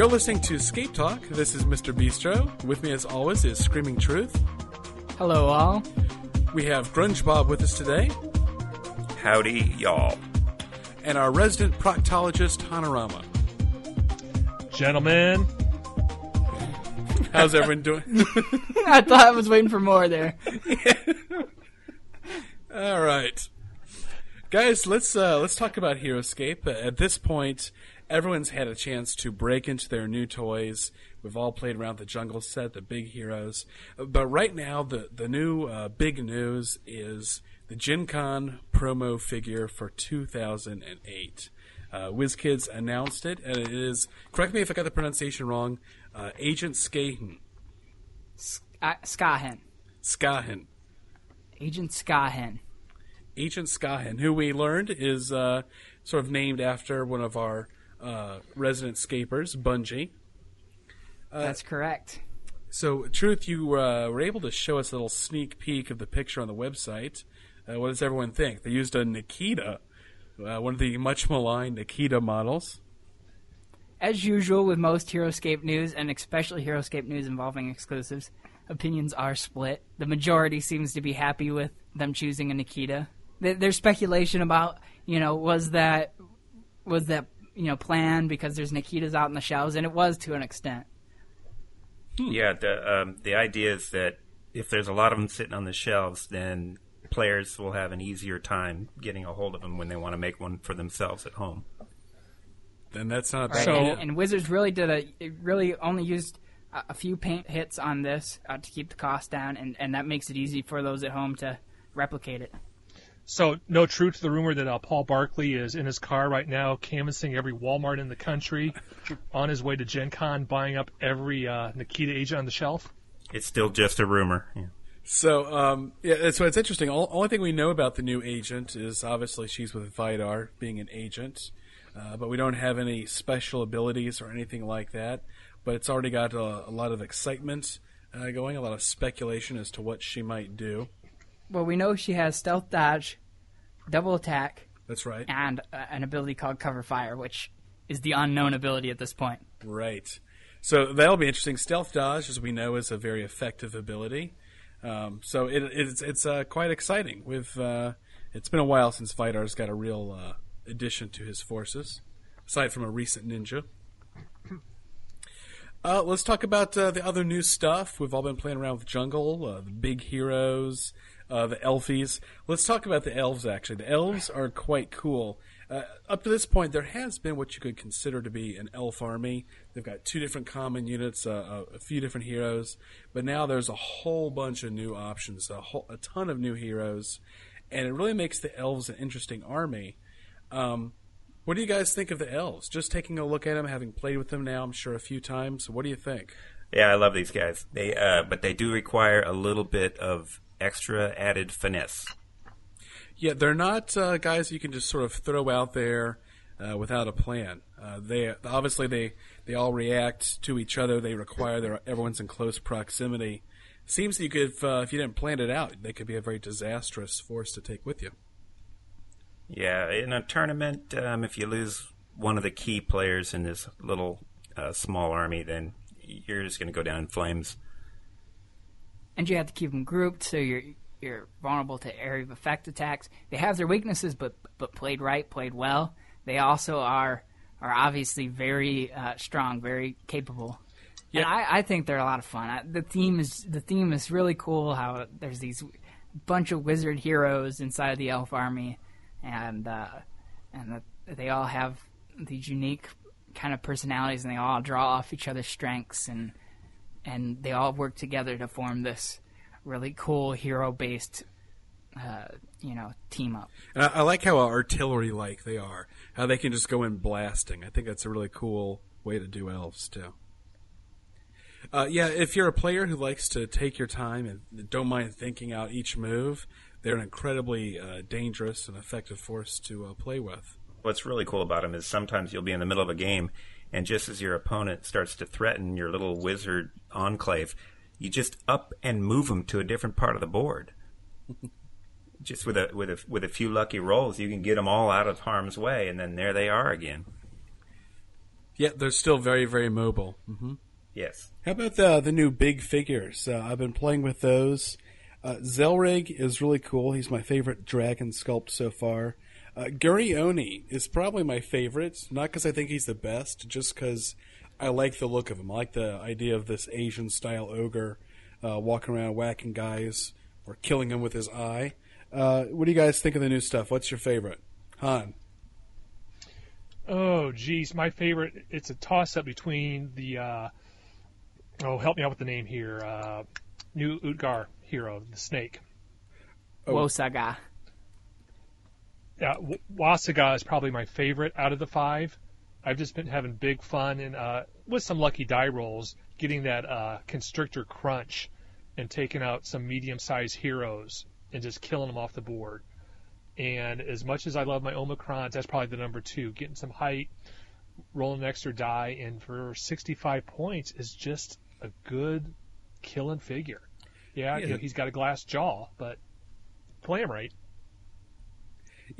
You're listening to Skate Talk. This is Mr. Bistro. With me, as always, is Screaming Truth. Hello, all. We have Grunge Bob with us today, Howdy, y'all. and our resident proctologist, Hanorama. Gentlemen, How's everyone doing? I thought I was waiting for more there. All right, guys. Let's uh, let's talk about HeroScape. Uh, At this point, everyone's had a chance to break into their new toys. We've all played around the jungle set, the big heroes. But right now, the the new uh, big news is the Gen Con promo figure for 2008. Uh, WizKids announced it, and it is. Correct me if I got the pronunciation wrong. Uh, Agent Skahen. Uh, Skahen. Skahen. Agent Skahen. Agent Skahen, who we learned is uh, sort of named after one of our uh, resident scapers, Bungie. That's correct. So, Truth, you uh, were able to show us a little sneak peek of the picture on the website. Uh, what does everyone think? They used a Nakita, uh, one of the much maligned Nakita models. As usual with most HeroScape news, and especially HeroScape news involving exclusives, opinions are split. The majority seems to be happy with them choosing a Nakita. There- There's speculation about, you know, was that was that you know planned because there's Nakitas out in the shelves, and it was to an extent. Yeah, the um, the idea is that if there's a lot of them sitting on the shelves, then players will have an easier time getting a hold of them when they want to make one for themselves at home. Then that's not a Right? So- and, and Wizards really did a it really only used a, a few paint hits on this uh, to keep the cost down, and, and that makes it easy for those at home to replicate it. So no truth to the rumor that uh, Paul Barkley is in his car right now, canvassing every Walmart in the country, on his way to Gen Con, buying up every uh, Nakita agent on the shelf. It's still just a rumor. Yeah. So, um, yeah, so it's interesting. All, only thing we know about the new agent is obviously she's with Vydar, being an agent, uh, but we don't have any special abilities or anything like that. But it's already got a, a lot of excitement uh, going, a lot of speculation as to what she might do. Well, we know she has stealth dodge, double attack, That's right. and uh, an ability called cover fire, which is the unknown ability at this point. Right. So that'll be interesting. Stealth dodge, as we know, is a very effective ability. Um, so it, it's it's uh, quite exciting. With uh, it's been a while since Vydar's got a real uh, addition to his forces, aside from a recent ninja. Uh, let's talk about uh, the other new stuff. We've all been playing around with Jungle, uh, the big heroes, uh, the Elfies. Let's talk about the elves. Actually, the elves are quite cool. Uh, up to this point, there has been what you could consider to be an elf army. They've got two different common units, uh, a, a few different heroes, but now there's a whole bunch of new options, a, whole, a ton of new heroes, and it really makes the elves an interesting army. Um, what do you guys think of the elves? Just taking a look at them, having played with them now, I'm sure a few times. What do you think? Yeah, I love these guys. They, uh, but they do require a little bit of extra added finesse. Yeah, they're not uh, guys you can just sort of throw out there uh, without a plan. Uh, they obviously they they all react to each other. They require their everyone's in close proximity. Seems that you could, if, uh, if you didn't plan it out, they could be a very disastrous force to take with you. Yeah, in a tournament, um, if you lose one of the key players in this little uh, small army, then you're just going to go down in flames. And you have to keep them grouped so you're you're vulnerable to area of effect attacks. They have their weaknesses, but but played right, played well. They also are are obviously very uh, strong, very capable. Yeah. I, I think they're a lot of fun. I, the theme is the theme is really cool. How there's these bunch of wizard heroes inside the elf army, and uh, and that they all have these unique kind of personalities, and they all draw off each other's strengths, and and they all work together to form this really cool hero based, uh, you know, team up. And I, I like how artillery like they are. How they can just go in blasting. I think that's a really cool way to do elves too. Uh, yeah, if you're a player who likes to take your time and don't mind thinking out each move, they're an incredibly uh, dangerous and effective force to uh, play with. What's really cool about them is sometimes you'll be in the middle of a game, and just as your opponent starts to threaten your little wizard enclave, you just up and move them to a different part of the board. just with a with a with a few lucky rolls, you can get them all out of harm's way, and then there they are again. Yeah, they're still very, very mobile. hmm Yes. How about the the new big figures? Uh, I've been playing with those. Uh, Zelrig is really cool. He's my favorite dragon sculpt so far. Uh, Guri Oni is probably my favorite, not because I think he's the best, just because I like the look of him. I like the idea of this Asian style ogre uh, walking around whacking guys or killing them with his eye. Uh, what do you guys think of the new stuff? What's your favorite? Han. Oh, geez, my favorite. It's a toss up between the. Uh, oh, help me out with the name here. Uh, new Utgar hero, the snake. Oh. Wosaga. Yeah, W- Wasaga is probably my favorite out of the five. I've just been having big fun and uh, with some lucky die rolls, getting that uh, constrictor crunch and taking out some medium-sized heroes and just killing them off the board. And as much as I love my Omicrons, that's probably the number two. Getting some height, rolling an extra die, and for 65 points is just a good killing figure. Yeah, Yeah. You know, he's got a glass jaw, but play him right.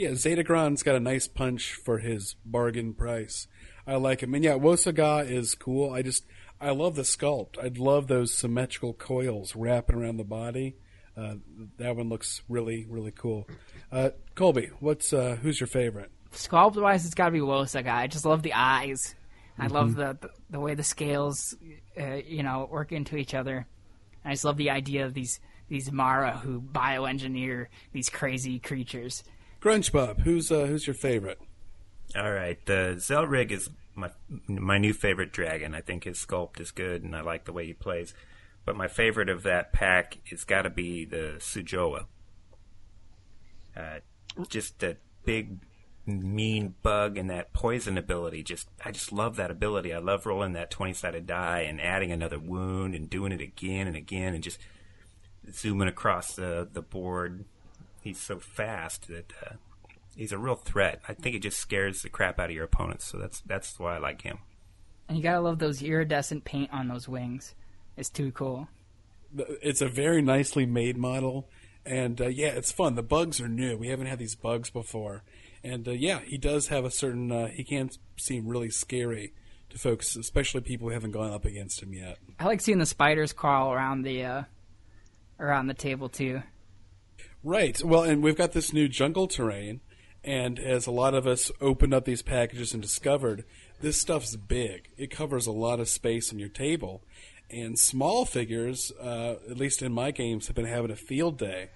Yeah, Zetacron's got a nice punch for his bargain price. I like him. And yeah, Wosaga is cool. I just, I love the sculpt. I'd love those symmetrical coils wrapping around the body. Uh, that one looks really, really cool. Uh, Colby, what's, uh, who's your favorite? Sculpt wise, it's got to be Wosaga. I just love the eyes. I Mm-hmm. love the, the the way the scales, uh, you know, work into each other. I just love the idea of these these Marro who bioengineer these crazy creatures. Grunge Bob, who's, uh, who's your favorite? All right. The Zelrig is my my new favorite dragon. I think his sculpt is good, and I like the way he plays. But my favorite of that pack has got to be the Sujoa. Uh, just a big, mean bug and that poison ability. Just I just love that ability. I love rolling that twenty sided die and adding another wound and doing it again and again and just zooming across the the board. He's so fast that uh, he's a real threat. I think it just scares the crap out of your opponents. So that's that's why I like him. And you gotta love those iridescent paint on those wings. It's too cool. It's a very nicely made model. And uh, yeah, it's fun. The bugs are new. We haven't had these bugs before. And uh, yeah, he does have a certain. Uh, he can seem really scary to folks, especially people who haven't gone up against him yet. I like seeing the spiders crawl around the uh, around the table too. Right. Well, and we've got this new jungle terrain, and as a lot of us opened up these packages and discovered, this stuff's big. It covers a lot of space on your table, and small figures, uh, at least in my games, have been having a field day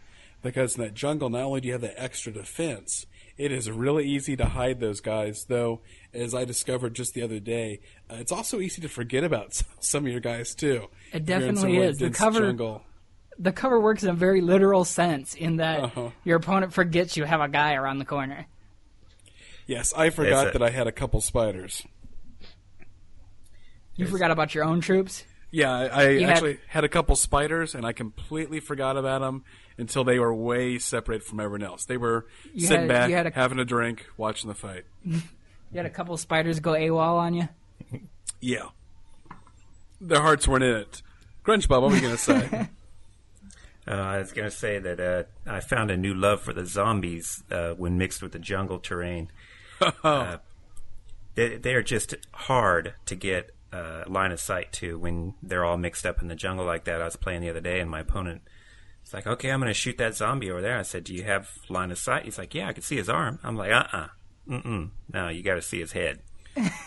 because in that jungle, not only do you have that extra defense, it is really easy to hide those guys. Though, as I discovered just the other day, uh, it's also easy to forget about some of your guys too. It If you're in some definitely is. The cover- jungle. The cover works in a very literal sense in that Uh-huh. your opponent forgets you have a guy around the corner. Yes, I forgot that I had a couple spiders. You forgot about your own troops. Yeah, I, I You had- actually had... a couple spiders, and I completely forgot about them until they were way separate from everyone else. They were You sitting had- back, you had a- having a drink, watching the fight. You had a couple spiders go AWOL on you. Yeah, their hearts weren't in it. Grunge Bob, what were you going to say? Uh, I was going to say that uh, I found a new love for the zombies uh, when mixed with the jungle terrain. Uh, they, they are just hard to get uh, line of sight to when they're all mixed up in the jungle like that. I was playing the other day, and my opponent was like, "Okay, I'm going to shoot that zombie over there." I said, "Do you have line of sight?" He's like, "Yeah, I can see his arm." I'm like, "Uh, uh mm, no, you got to see his head."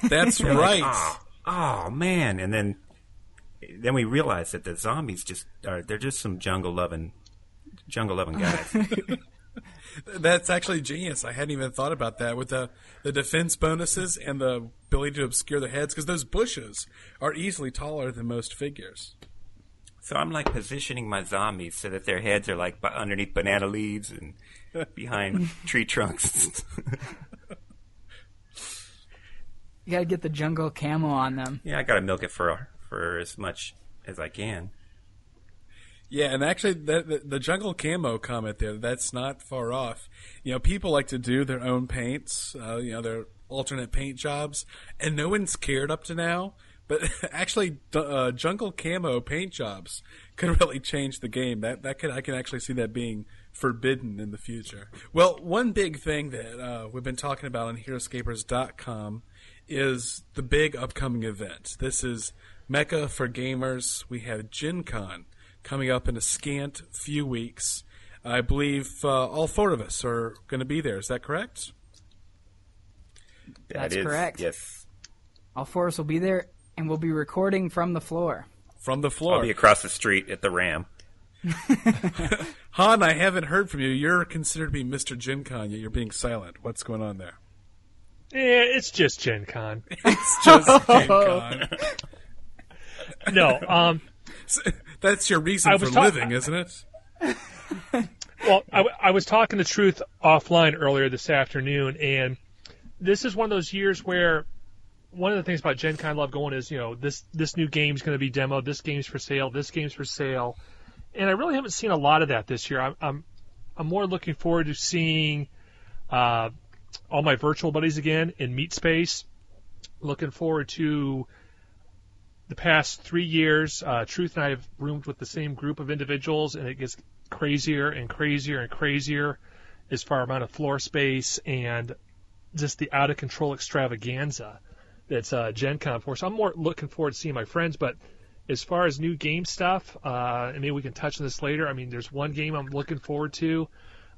That's They're like, right. oh, oh man! And then then we realized that the zombies just are they're just some jungle loving jungle loving guys. That's actually genius. I hadn't even thought about that with the the defense bonuses and the ability to obscure their heads because those bushes are easily taller than most figures. so I'm like positioning my zombies so that their heads are like underneath banana leaves and behind tree trunks. You gotta get the jungle camo on them. yeah, I got to milk it for for as much as I can. Yeah, and actually, the, the, the jungle camo comment there, that's not far off. You know, people like to do their own paints, uh, you know, their alternate paint jobs, and no one's cared up to now. But actually, uh, jungle camo paint jobs could really change the game. That that could I can actually see that being forbidden in the future. Well, one big thing that uh, we've been talking about on HeroScapers.com is the big upcoming event. This is Mecca for gamers. We have Gen Con coming up in a scant few weeks. I believe uh, all four of us are going to be there. Is that correct? That That's is- correct. Yes. All four of us will be there, and we'll be recording from the floor. From the floor. I'll be across the street at the Ram. Han, I haven't heard from you. You're considered to be Mr. Gen Con, yet you're being silent. What's going on there? Yeah, it's just Gen Con. It's just Gen Con. No, um, That's your reason for talk- living, isn't it? well, I, I was talking the truth offline earlier this afternoon, and this is one of those years where one of the things about Gen Con I love going is, you know, this this new game's going to be demoed, this game's for sale, this game's for sale, and I really haven't seen a lot of that this year. I'm I'm, I'm more looking forward to seeing uh, all my virtual buddies again in Meet Space. Looking forward to the past three years. Uh, Truth and I have roomed with the same group of individuals, and it gets crazier and crazier and crazier as far amount of floor space and just the out of control extravaganza that's uh, Gen Con for. So I'm more looking forward to seeing my friends, but as far as new game stuff, uh, maybe we can touch on this later. I mean, there's one game I'm looking forward to.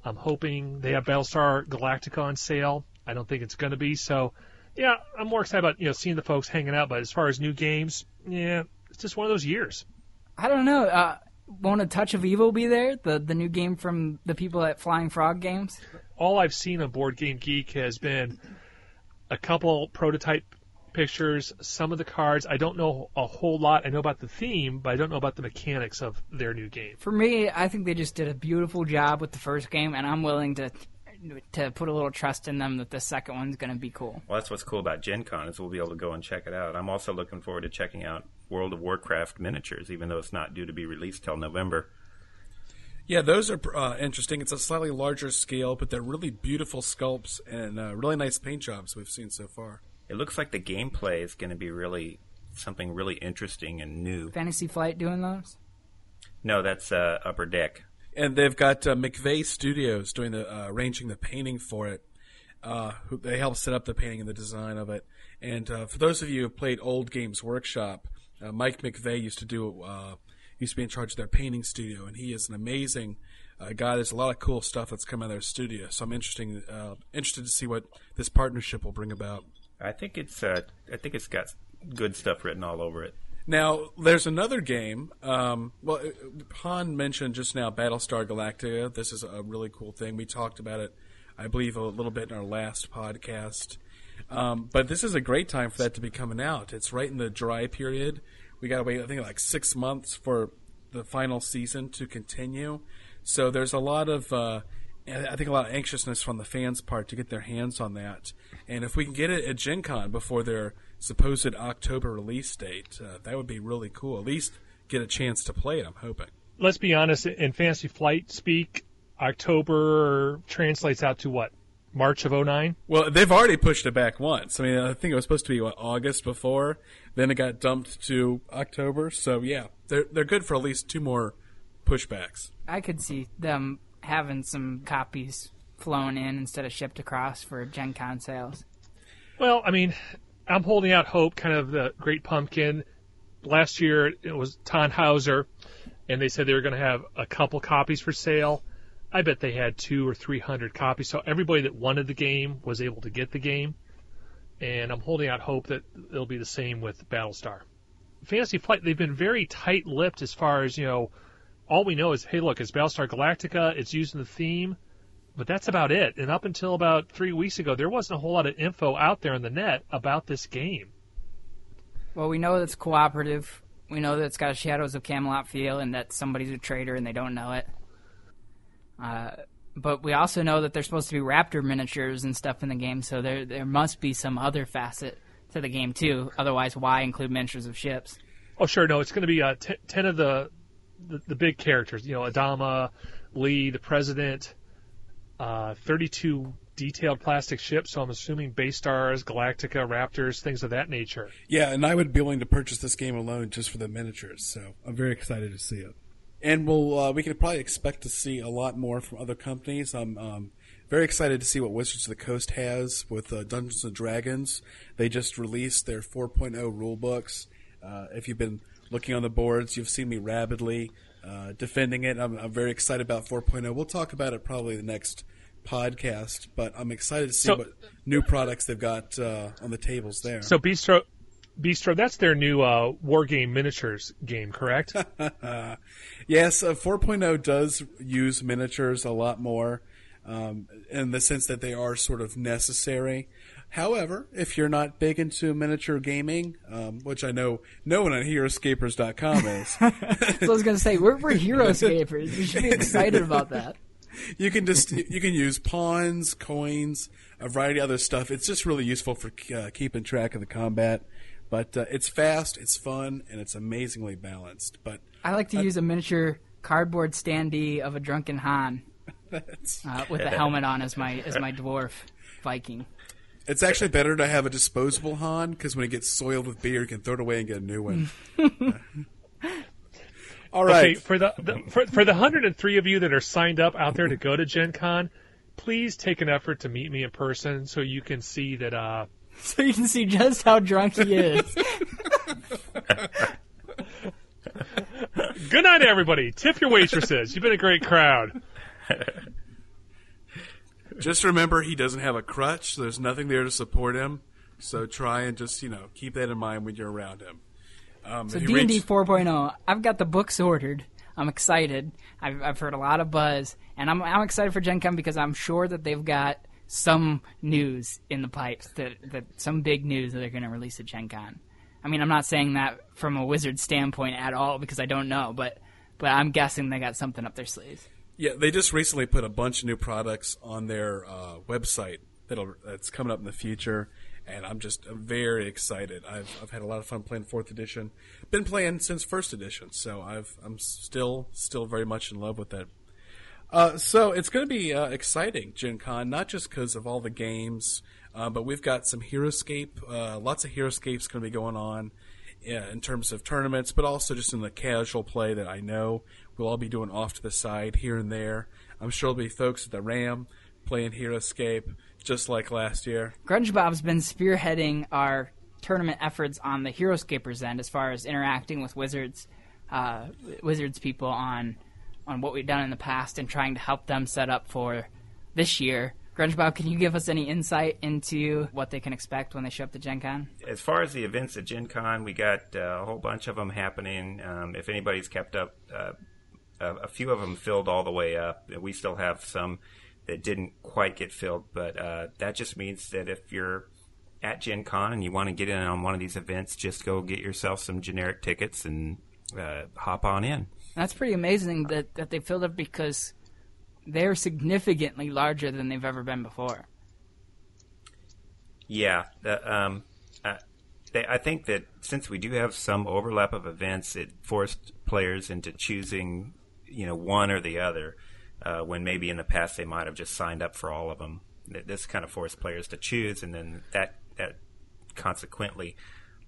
I'm hoping they have Battlestar Galactica on sale. I don't think it's going to be. So, yeah, I'm more excited about you know seeing the folks hanging out. But as far as new games, yeah, it's just one of those years. I don't know. Uh, won't a Touch of Evil be there? The the new game from the people at Flying Frog Games. all I've seen on Board Game Geek has been a couple prototype pictures, some of the cards. I don't know a whole lot. I know about the theme, but I don't know about the mechanics of their new game. For me, I think they just did a beautiful job with the first game, and I'm willing to to put a little trust in them that the second one's going to be cool. Well, that's what's cool about Gen Con is we'll be able to go and check it out. I'm also looking forward to checking out World of Warcraft miniatures, even though it's not due to be released till November. Yeah, those are uh, interesting. It's a slightly larger scale, but they're really beautiful sculpts and uh, really nice paint jobs we've seen so far. It looks like the gameplay is going to be really something really interesting and new. Fantasy Flight doing those? No, that's uh, Upper Deck. And they've got uh, McVey Studios doing the uh, arranging the painting for it. Uh, who, they helped set up the painting and the design of it. And uh, for those of you who played Old Games Workshop, uh, Mike McVey used to do uh, used to be in charge of their painting studio, and he is an amazing guy. There's a lot of cool stuff that's come out of their studio, so I'm interesting interested to see what this partnership will bring about. I think it's I think it's got good stuff written all over it. Now, there's another game. Um, well, Han mentioned just now Battlestar Galactica. This is a really cool thing. We talked about it, I believe, a little bit in our last podcast. Um, but this is a great time for that to be coming out. It's right in the dry period. We got to wait, I think, like six months for the final season to continue. So there's a lot of, uh, I think, a lot of anxiousness from the fans' part to get their hands on that. And if we can get it at Gen Con before their supposed October release date, uh, that would be really cool. At least get a chance to play it, I'm hoping. Let's be honest, in Fantasy Flight speak, October translates out to what? March of 09? Well, they've already pushed it back once. I mean, I think it was supposed to be what, August before, then it got dumped to October. So yeah, they're they're good for at least two more pushbacks. I could see them having some copies flown in instead of shipped across for Gen Con sales. Well, I mean, I'm holding out hope, kind of the Great Pumpkin. Last year it was Tannhauser, and they said they were going to have a couple copies for sale. I bet they had two or three hundred copies, so everybody that wanted the game was able to get the game. And I'm holding out hope that it'll be the same with Battlestar. Fantasy Flight, they've been very tight-lipped as far as you know. All we know is, hey, look, it's Battlestar Galactica. It's using the theme but that's about it. And up until about three weeks ago, there wasn't a whole lot of info out there on the net about this game. Well, we know it's cooperative. We know that it's got a Shadows of Camelot feel and that somebody's a traitor and they don't know it. Uh, but we also know that there's supposed to be raptor miniatures and stuff in the game, so there there must be some other facet to the game too. Otherwise, why include miniatures of ships? Oh, sure, no, it's going to be uh, t- ten of the, the the big characters. You know, Adama, Lee, the President, uh, 32 detailed plastic ships. So I'm assuming Basestars, Galactica, Raptors, things of that nature. Yeah, and I would be willing to purchase this game alone just for the miniatures. So I'm very excited to see it. And we'll uh, we can probably expect to see a lot more from other companies. Um, um, very excited to see what Wizards of the Coast has with uh, Dungeons and Dragons. They just released their 4.0 rule books. Uh, if you've been looking on the boards, you've seen me rapidly uh, defending it. I'm, I'm, very excited about 4.0. We'll talk about it probably the next podcast, but I'm excited to see so, what new products they've got uh, on the tables there. So Bistro, Bistro, that's their new uh, war game miniatures game, correct? yes, uh, 4.0 does use miniatures a lot more um, in the sense that they are sort of necessary. However, if you're not big into miniature gaming, um, which I know no one on HeroScapers.com is, so I was going to say we're, we're HeroScapers. You should be excited about that. You can just you can use pawns, coins, a variety of other stuff. It's just really useful for uh, keeping track of the combat. But uh, it's fast, it's fun, and it's amazingly balanced. But I like to uh, use a miniature cardboard standee of a drunken Han uh, with a helmet on as my as my dwarf Viking. It's actually better to have a disposable Han because when it gets soiled with beer, you can throw it away and get a new one. All right. Okay, for the, the for, for the 103 of you that are signed up out there to go to Gen Con, please take an effort to meet me in person so you can see that uh, so you can see just how drunk he is. Good night, everybody. Tip your waitresses. You've been a great crowd. Just remember, he doesn't have a crutch. So there's nothing there to support him. So try and just you know keep that in mind when you're around him. Um, so D and D 4.0. I've got the books ordered. I'm excited. I've, I've heard a lot of buzz, and I'm I'm excited for Gen Con because I'm sure that they've got some news in the pipes that, that some big news that they're going to release at Gen Con. I mean, I'm not saying that from a wizard standpoint at all because I don't know, but but I'm guessing they got something up their sleeves. Yeah, they just recently put a bunch of new products on their uh, website that'll that's coming up in the future, and I'm just very excited. I've I've had a lot of fun playing fourth edition. Been playing since first edition, so I've I'm still still very much in love with that uh, so it's going to be uh, exciting, Gen Con, not just because of all the games, uh, but we've got some Heroscape, uh, lots of Heroscapes going to be going on in terms of tournaments, but also just in the casual play that I know we'll all be doing off to the side here and there. I'm sure there'll be folks at the RAM playing Heroscape just like last year. Grunge Bob's been spearheading our tournament efforts on the Heroscapers end as far as interacting with Wizards, uh, Wizards people on on what we've done in the past and trying to help them set up for this year. Grunge Bob, can you give us any insight into what they can expect when they show up to Gen Con? As far as the events at Gen Con, we got uh, a whole bunch of them happening. Um, if anybody's kept up, uh, a, a, few of them filled all the way up. We still have some that didn't quite get filled, but uh, that just means that if you're at Gen Con and you want to get in on one of these events, just go get yourself some generic tickets and uh, hop on in. That's pretty amazing that, that they filled up because they're significantly larger than they've ever been before. Yeah, the, um, uh, they, I think that since we do have some overlap of events, it forced players into choosing, you know, one or the other. Uh, when maybe in the past they might have just signed up for all of them. This kind of forced players to choose, and then that that consequently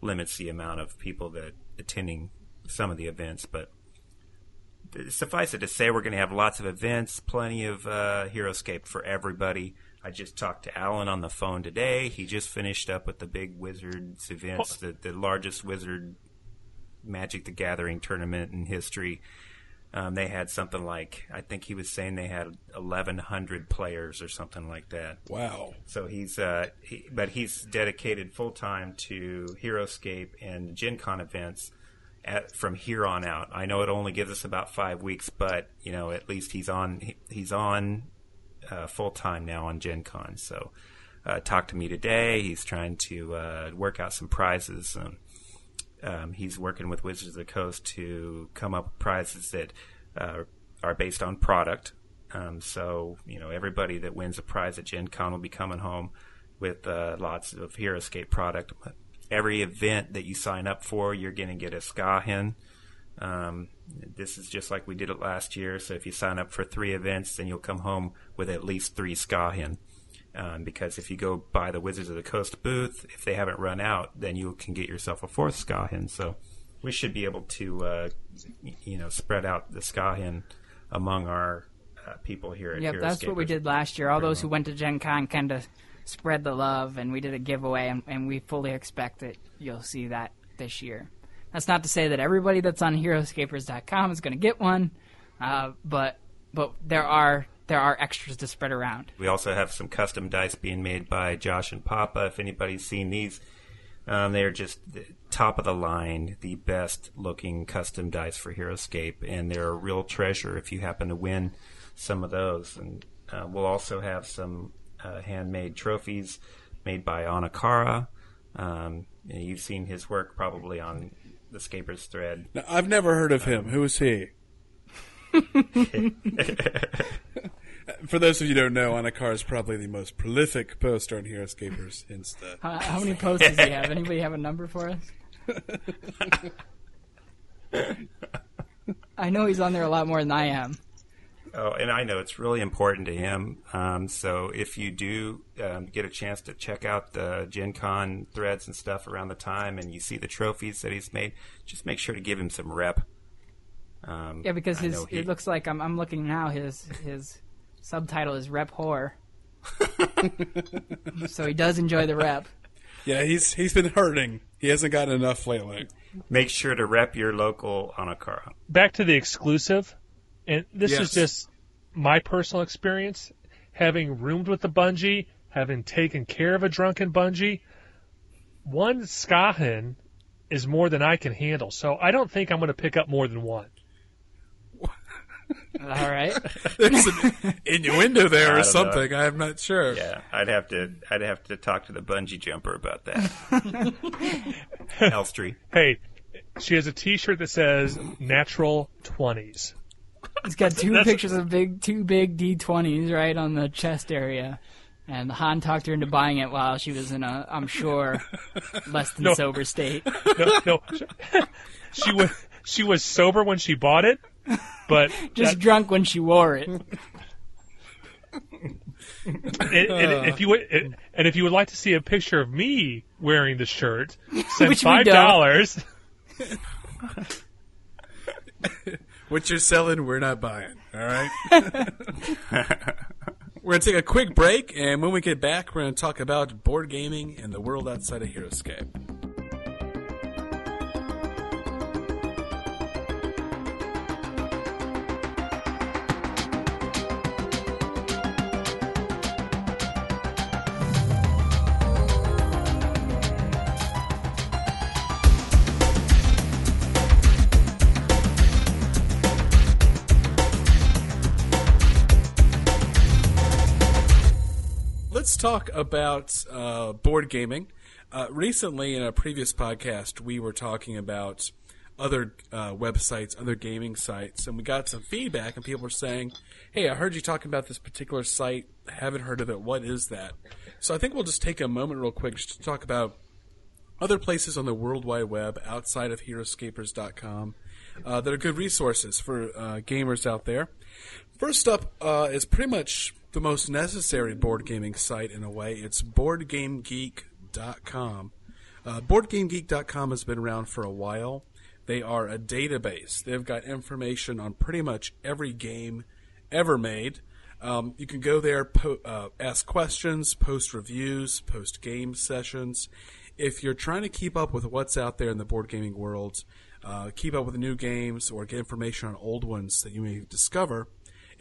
limits the amount of people that attending some of the events. But suffice it to say, we're going to have lots of events, plenty of uh, Heroscape for everybody. I just talked to Alan on the phone today. He just finished up with the big Wizards events, the, the largest Wizard Magic the Gathering tournament in history. Um, they had something like I think he was saying they had 1,100 players or something like that. Wow! So he's uh, he, but he's dedicated full time to Heroscape and Gen Con events at, from here on out. I know it only gives us about five weeks, but you know at least he's on he, he's on uh, full time now on Gen Con. So uh, talked to me today. He's trying to uh, work out some prizes. Um, um, he's working with Wizards of the Coast to come up with prizes that uh, are based on product. Um, so you know everybody that wins a prize at Gen Con will be coming home with uh, lots of Heroscape product every event that you sign up for, you're going to get a Skahen. Um, this is just like we did it last year. So if you sign up for three events, then you'll come home with at least three Skahen. Um, because if you go by the Wizards of the Coast booth, if they haven't run out, then you can get yourself a fourth Skahen. So we should be able to, uh, you know, spread out the Skahen among our uh, people here at Yep, that's what we did last year. All those who went to Gen Con kind of spread the love, and we did a giveaway, and, and we fully expect that you'll see that this year. That's not to say that everybody that's on HeroScapers.com is going to get one, uh, but but there are there are extras to spread around. We also have some custom dice being made by Josh and Papa. If anybody's seen these, um, they are just the top of the line, the best looking custom dice for Heroscape, and they're a real treasure if you happen to win some of those. And uh, we'll also have some uh, handmade trophies made by Anakara. Um, and you've seen his work probably on the Scapers thread. Now, I've never heard of him. Who is he? For those of you who don't know, Anakar is probably the most prolific poster on Heroscapers. Hence the How, how many posts does he have? Anybody have a number for us? I know he's on there a lot more than I am. Oh, and I know it's really important to him. Um, so if you do um, get a chance to check out the Gen Con threads and stuff around the time, and you see the trophies that he's made, just make sure to give him some rep. Um, Yeah, because his he- it looks like I'm I'm looking now. His his subtitle is Rep Whore. so he does enjoy the rep. yeah, he's he's been hurting. He hasn't gotten enough lately. make sure to rep your local Anakara. back to the exclusive, and this Yes. is just my personal experience. Having roomed with the bungee, having taken care of a drunken bungee, one Skahen is more than I can handle. So I don't think I'm going to pick up more than one. All right. There's an innuendo there or don't know. something. I'm not sure. Yeah, I'd have to I'd have to talk to the bungee jumper about that. Elstree. Hey, she has a T-shirt that says "Natural 20s." He's got two That's- pictures of big, two big D20s right on the chest area, and Han talked her into buying it while she was in a, I'm sure, less than No. sober state. No, no, she was she was sober when she bought it, but Just that- drunk when she wore it. and, and if you would, and if you would like to see a picture of me wearing the shirt, send Which five dollars. What you're selling, we're not buying. All right. we're gonna take a quick break, and when we get back, we're gonna talk about board gaming and the world outside of Heroscape. Talk about uh, board gaming. Uh, recently, in a previous podcast, we were talking about other uh, websites, other gaming sites, and we got some feedback, and people were saying, "Hey, I heard you talking about this particular site. Haven't heard of it. What is that?" So I think we'll just take a moment, real quick, just to talk about other places on the World Wide Web outside of HeroScapers.com uh, that are good resources for uh, gamers out there. First up uh, is pretty much the most necessary board gaming site in a way. It's BoardGameGeek.com. Uh, BoardGameGeek.com has been around for a while. They are a database. They've got information on pretty much every game ever made. Um, you can go there, po- uh, ask questions, post reviews, post game sessions. If you're trying to keep up with what's out there in the board gaming world, uh, keep up with new games or get information on old ones that you may discover,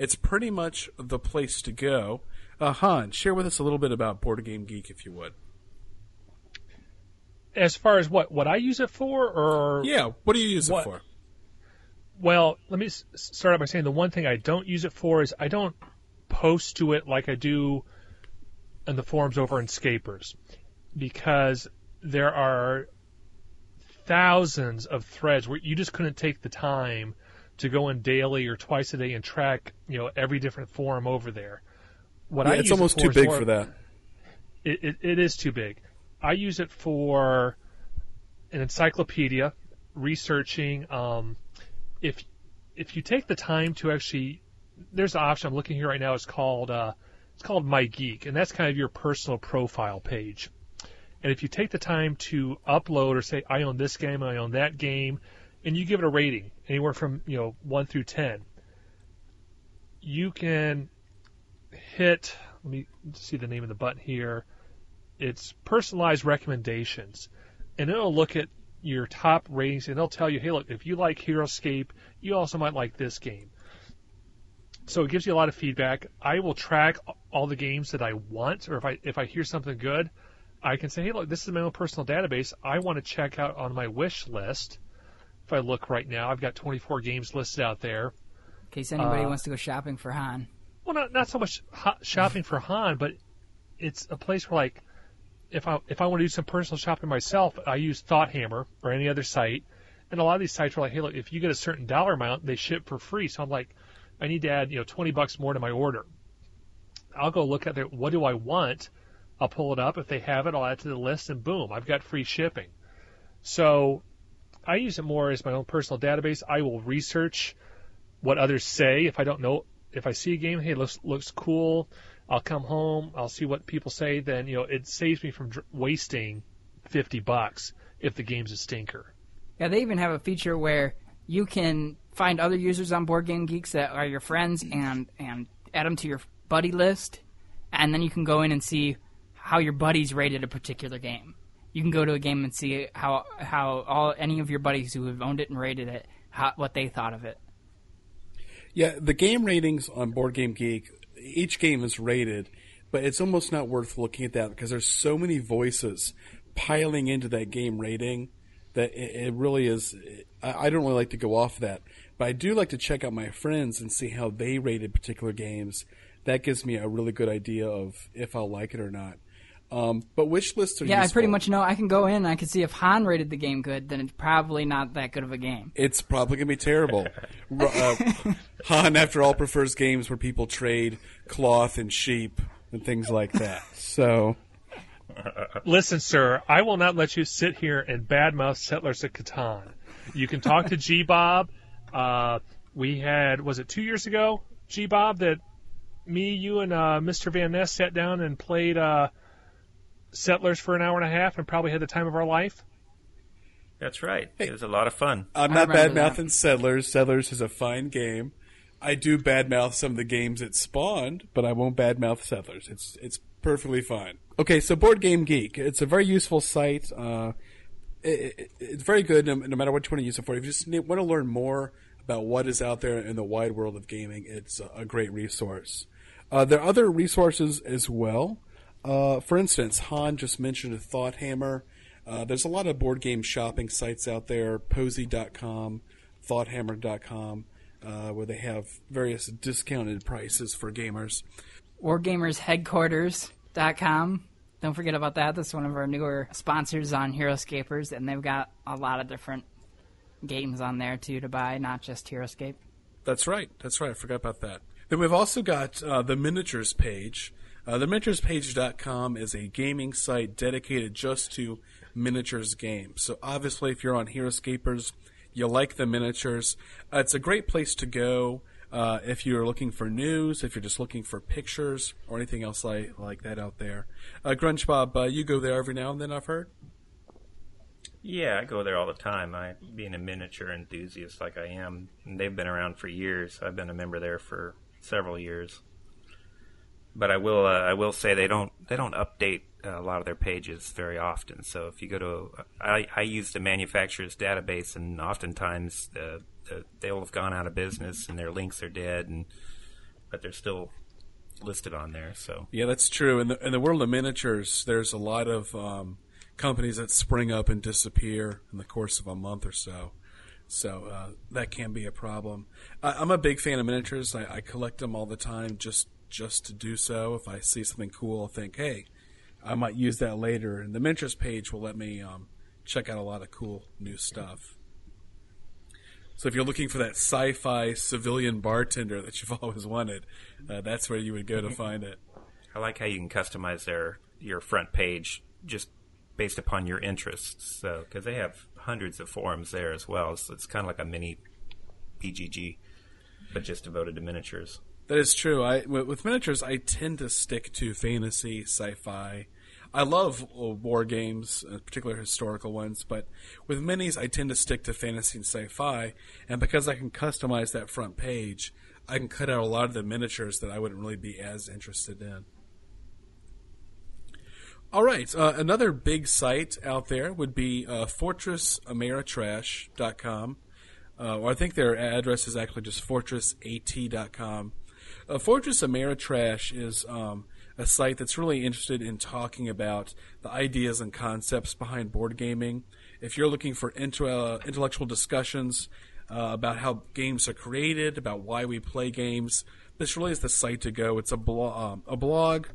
it's pretty much the place to go. Uh, Han, share with us a little bit about Board Game Geek, if you would. As far as what what I use it for, or Yeah, what do you use What- it for? well, let me s- start out by saying the one thing I don't use it for is I don't post to it like I do in the forums over in Scapers, because there are thousands of threads where you just couldn't take the time to go in daily or twice a day and track you know every different forum over there. What Yeah, I it's it almost for too big more- for that. it, it, it is too big. I use it for an encyclopedia, researching. Um, if if you take the time to actually, there's an option I'm looking here right now. It's called uh, it's called My Geek, and that's kind of your personal profile page. And if you take the time to upload or say I own this game, I own that game, and you give it a rating anywhere from you know one through ten, you can hit. Let me see the name of the button here. It's personalized recommendations, and it'll look at your top ratings and it'll tell you, hey, look, if you like HeroScape, you also might like this game. So it gives you a lot of feedback. I will track all the games that I want, or if I if I hear something good, I can say, hey, look, this is my own personal database. I want to check out on my wish list. If I look right now, I've got 24 games listed out there. In case anybody Uh, wants to go shopping for Han. Well, not not so much shopping for Han, but it's a place where like if I if I want to do some personal shopping myself, I use ThoughtHammer or any other site, and a lot of these sites are like, hey, look, if you get a certain dollar amount, they ship for free. So I'm like, I need to add you know 20 bucks more to my order. I'll go look at their what do I want. I'll pull it up. If they have it, I'll add it to the list, and boom, I've got free shipping. So I use it more as my own personal database. I will research what others say if I don't know if I see a game, hey, looks looks cool. I'll come home. I'll see what people say. Then you know it saves me from dr- wasting fifty bucks if the game's a stinker. Yeah, they even have a feature where you can find other users on Board Game Geeks that are your friends and and add them to your buddy list, and then you can go in and see how your buddies rated a particular game. You can go to a game and see how how all any of your buddies who have owned it and rated it, how, what they thought of it. Yeah, the game ratings on Board Game Geek, each game is rated, but it's almost not worth looking at that because there's so many voices piling into that game rating that it, it really is. I, I don't really like to go off that, but I do like to check out my friends and see how they rated particular games. That gives me a really good idea of if I'll like it or not. Um, but which lists are Yeah, I pretty much know. I can go in and I can see if Han rated the game good, then it's probably not that good of a game. It's probably going to be terrible. Uh, Han, after all, prefers games where people trade cloth and sheep and things like that. So, Listen, sir, I will not let you sit here and badmouth Settlers of Catan. You can talk to G Bob. Uh, we had was it two years ago, G Bob, that me, you, and uh, Mr. Van Ness sat down and played uh, Settlers for an hour and a half, and probably had the time of our life. That's right. It was a lot of fun. I'm not bad mouthing Settlers. Settlers is a fine game. I do badmouth some of the games it spawned, but I won't badmouth Settlers. It's it's perfectly fine. Okay, so Board Game Geek. It's a very useful site. Uh, it, it, it's very good no, no matter what you want to use it for. If you just want to learn more about what is out there in the wide world of gaming, it's a, a great resource. Uh, there are other resources as well. Uh, for instance, Han just mentioned a Thought Hammer. Uh, there's a lot of board game shopping sites out there, posy.com, thoughthammer.com, uh, where they have various discounted prices for gamers. WarGamersHeadquarters.com. Don't forget about that. That's one of our newer sponsors on Heroscapers, and they've got a lot of different games on there too to buy, not just Heroscape. That's right. That's right. I forgot about that. Then we've also got uh, the miniatures page. Uh, the miniaturespage.com is a gaming site dedicated just to miniatures games. So obviously, if you're on Heroscapers, you like the miniatures. Uh, it's a great place to go uh, if you're looking for news, if you're just looking for pictures or anything else like like that out there. Uh, Grunge Bob, uh, you go there every now and then. I've heard. Yeah, I go there all the time. I, being a miniature enthusiast like I am, they've been around for years. I've been a member there for several years. But I will, uh, I will say they don't, they don't update uh, a lot of their pages very often. So if you go to, I, I use the manufacturer's database, and oftentimes uh, the, they'll have gone out of business and their links are dead, and but they're still listed on there. So Yeah, that's true. In the in the world of miniatures, there's a lot of um, companies that spring up and disappear in the course of a month or so. So uh, that can be a problem. I, I'm a big fan of miniatures. I, I collect them all the time, just just to do so. If I see something cool, I'll think, hey, I might use that later. And the miniatures page will let me um, check out a lot of cool new stuff. So if you're looking for that sci-fi civilian bartender that you've always wanted, uh, that's where you would go to find it. I like how you can customize their your front page just based upon your interests. So because they have hundreds of forums there as well, so it's kind of like a mini BGG, but just devoted to miniatures. That is true. I with miniatures, I tend to stick to fantasy, sci-fi. I love uh, war games, uh, particular historical ones, but with minis, I tend to stick to fantasy and sci-fi. And because I can customize that front page, I can cut out a lot of the miniatures that I wouldn't really be as interested in. All right, uh, another big site out there would be uh, FortressAmeritrash.com. Uh, or I think their address is actually just fortressat.com. Uh, Fortress Ameritrash is um, a site that's really interested in talking about the ideas and concepts behind board gaming. If you're looking for inter- uh, intellectual discussions uh, about how games are created, about why we play games, this really is the site to go. It's a, blo- um, a blog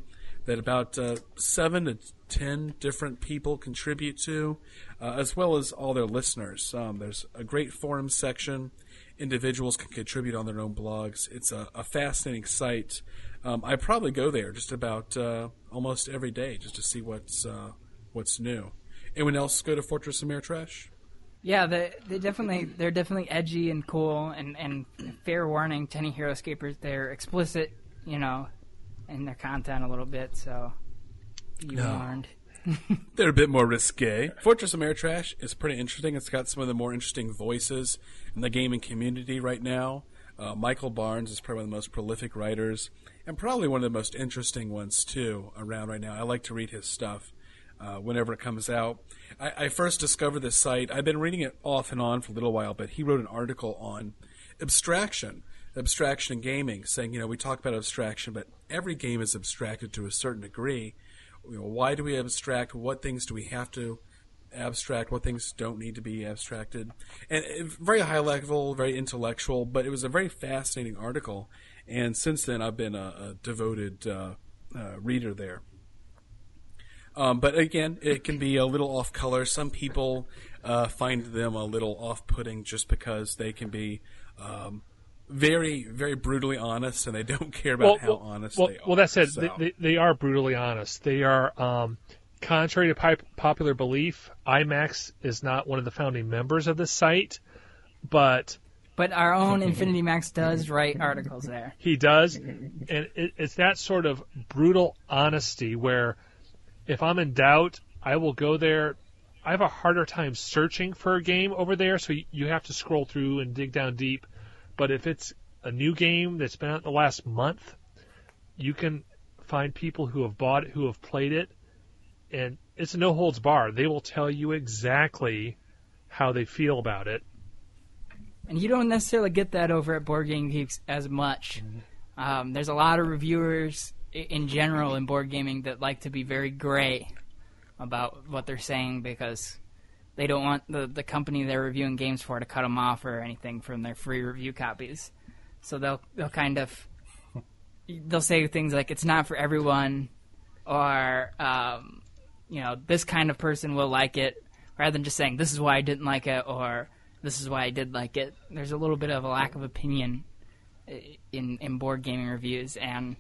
that about uh, seven to ten different people contribute to, uh, as well as all their listeners. Um, there's a great forum section. Individuals can contribute on their own blogs. It's a, a fascinating site. Um, I probably go there just about uh, almost every day just to see what's uh, what's new. Anyone else go to Fortress Ameritrash? Yeah, they they definitely they're definitely edgy and cool and and fair warning to any Heroscapers. They're explicit, you know, in their content a little bit, so you No. warned. They're a bit more risque. Fortress of Ameritrash is pretty interesting. It's got some of the more interesting voices in the gaming community right now. Uh, Michael Barnes is probably one of the most prolific writers, and probably one of the most interesting ones too around right now. I like to read his stuff uh, whenever it comes out. I, I first discovered this site. I've been reading it off and on for a little while, but he wrote an article on abstraction, abstraction in gaming, saying you know we talk about abstraction, but every game is abstracted to a certain degree you know, why do we abstract? What things do we have to abstract? What things don't need to be abstracted? And very high level, very intellectual, but it was a very fascinating article. And since then, I've been a, a devoted uh, uh, reader there. Um, but again, it can be a little off color. Some people uh, find them a little off putting just because they can be um, very, very brutally honest and they don't care about how honest well, they are. well, that said, So- they, they, they are brutally honest. They are, um, contrary to pop- popular belief, IMAX is not one of the founding members of this site, but But our own Infinity Max does write articles there. he does, and it, it's that sort of brutal honesty where, if I'm in doubt, I will go there. I have a harder time searching for a game over there, so you- you have to scroll through and dig down deep. But if it's a new game that's been out in the last month, you can find people who have bought it, who have played it, and it's a no holds bar. They will tell you exactly how they feel about it. And you don't necessarily get that over at Board Game Geeks as much. Um, there's a lot of reviewers in general in board gaming that like to be very gray about what they're saying because they don't want the, the company they're reviewing games for to cut them off or anything from their free review copies. So they'll they'll kind of they'll say things like it's not for everyone or um, you know this kind of person will like it rather than just saying this is why I didn't like it or this is why I did like it. There's a little bit of a lack of opinion in in board gaming reviews, and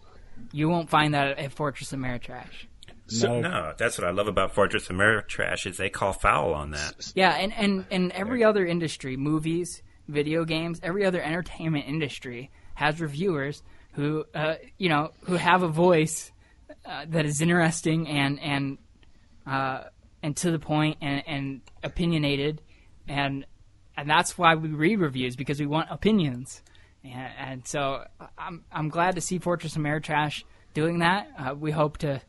you won't find that at Fortress of Ameritrash. No. No, that's what I love about Fortress Ameritrash is they call foul on that. Yeah, and and and every other industry, movies, video games, every other entertainment industry has reviewers who uh, you know who have a voice uh, that is interesting and and uh, and to the point and, and opinionated, and and that's why we read reviews because we want opinions, and, and so I'm I'm glad to see Fortress Ameritrash doing that. Uh, we hope to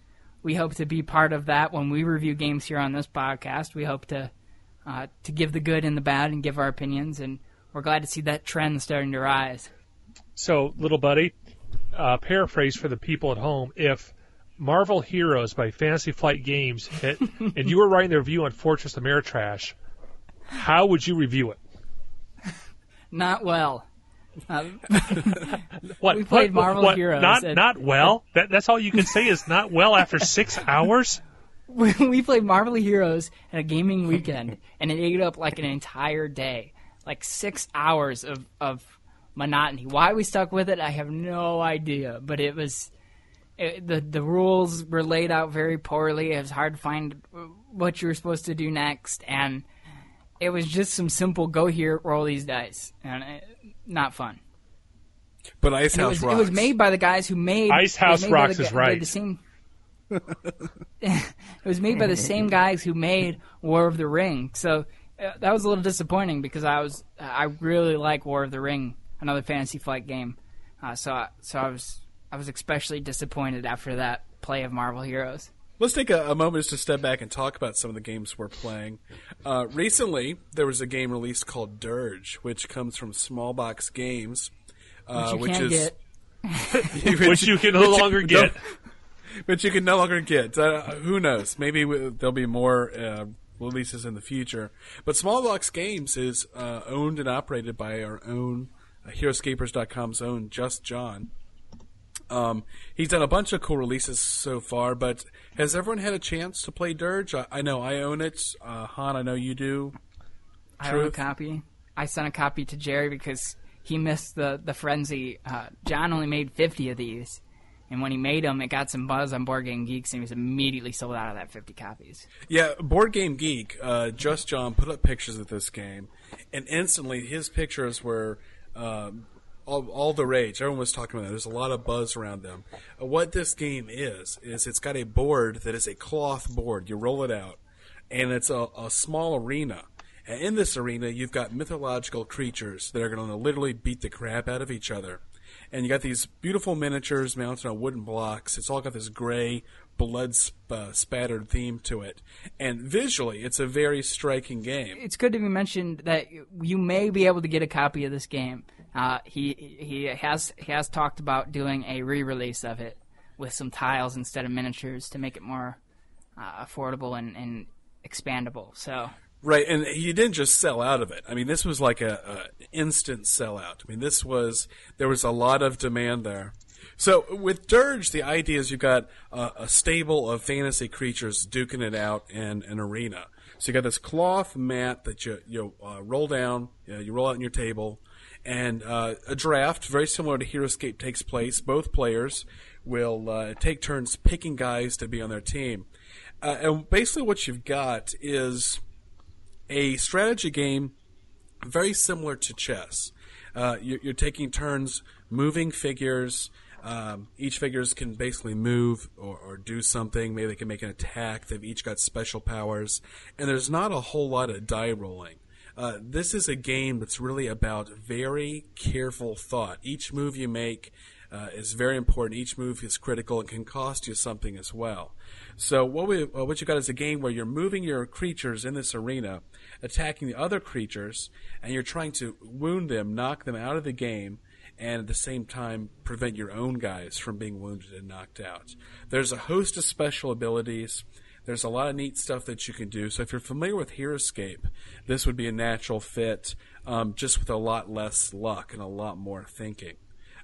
we hope to be part of that when we review games here on this podcast. We hope to uh, to give the good and the bad and give our opinions, and we're glad to see that trend starting to rise. So, little buddy, uh, paraphrase for the people at home: If Marvel Heroes by Fantasy Flight Games hit, and you were writing the review on Fortress Ameritrash, how would you review it? Not well. What We played what- Marvel what, Heroes Not and- not well. That, that's all you can say is not well after six hours. we we played Marvel Heroes at a gaming weekend, and it ate up like an entire day, like six hours of of monotony. Why we stuck with it, I have no idea. But it was it, the the rules were laid out very poorly. It was hard to find what you were supposed to do next, and it was just some simple go here, roll these dice, and it, not fun. But Ice And it House was, rocks. it was made by the guys who made Ice House made Rocks the is right. The same, it was made by the same guys who made War of the Ring. So uh, that was a little disappointing because I was I really like War of the Ring, another Fantasy Flight game, Uh, so so I was I was especially disappointed after that play of Marvel Heroes. Let's take a, a moment just to step back and talk about some of the games we're playing. Uh, recently, there was a game released called Dirge, which comes from Smallbox Games, uh, Which you can't is get. which you can no longer get. but you can no longer get. Uh, who knows? Maybe w- there'll be more uh, releases in the future. But Smallbox Games is uh, owned and operated by our own uh, Heroscapers.com's own Just John. Um, he's done a bunch of cool releases so far, but has everyone had a chance to play Dirge? I, I know I own it. Uh, Han, I know you do. I own a copy. I sent a copy to Jerry because he missed the the frenzy. Uh, John only made fifty of these, and when he made them, it got some buzz on Board Game Geeks, and he was immediately sold out of that fifty copies. Yeah, Board Game Geek, uh, Just John put up pictures of this game, and instantly his pictures were um, all, all the rage. Everyone was talking about it. There's a lot of buzz around them. Uh, what this game is, is it's got a board that is a cloth board. You roll it out, and it's a, a small arena. And in this arena, you've got mythological creatures that are going to literally beat the crap out of each other. And you got these beautiful miniatures mounted on wooden blocks. It's all got this gray, blood sp- uh, spattered theme to it. And visually, it's a very striking game. It's good to be mentioned that you may be able to get a copy of this game. Uh, he he has he has talked about doing a re-release of it with some tiles instead of miniatures to make it more uh, affordable and, and expandable. So Right, and you didn't just sell out of it. I mean, this was like a, a instant sellout. I mean, this was there was a lot of demand there. So with Dirge, the idea is you've got a, a stable of fantasy creatures duking it out in an arena. So you got this cloth mat that you you uh, roll down, you, know, you roll out on your table, and uh, a draft very similar to Heroscape takes place. Both players will uh, take turns picking guys to be on their team, uh, and basically what you've got is a strategy game very similar to chess. Uh, you're, you're taking turns moving figures. Um, each figures can basically move or, or do something. Maybe they can make an attack. They've each got special powers, and there's not a whole lot of die rolling. Uh, this is a game that's really about very careful thought. Each move you make uh, is very important. Each move is critical and can cost you something as well. So what we uh, what you got is a game where you're moving your creatures in this arena, attacking the other creatures, and you're trying to wound them, knock them out of the game, and at the same time prevent your own guys from being wounded and knocked out. There's a host of special abilities. There's a lot of neat stuff that you can do. So if you're familiar with Heroscape, this would be a natural fit, um, just with a lot less luck and a lot more thinking.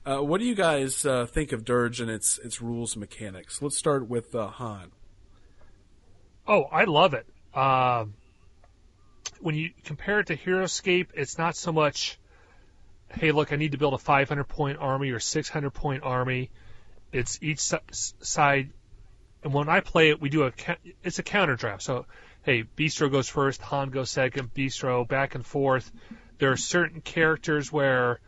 Uh, what do you guys uh, think of Dirge and its its rules mechanics? Let's start with uh, Han. Oh, I love it. Um, when you compare it to Heroscape, it's not so much, hey, look, I need to build a 500 point army or 600 point army. It's each side, and when I play it, we do a it's a counter draft. So, hey, Bistro goes first, Han goes second, Bistro back and forth. There are certain characters where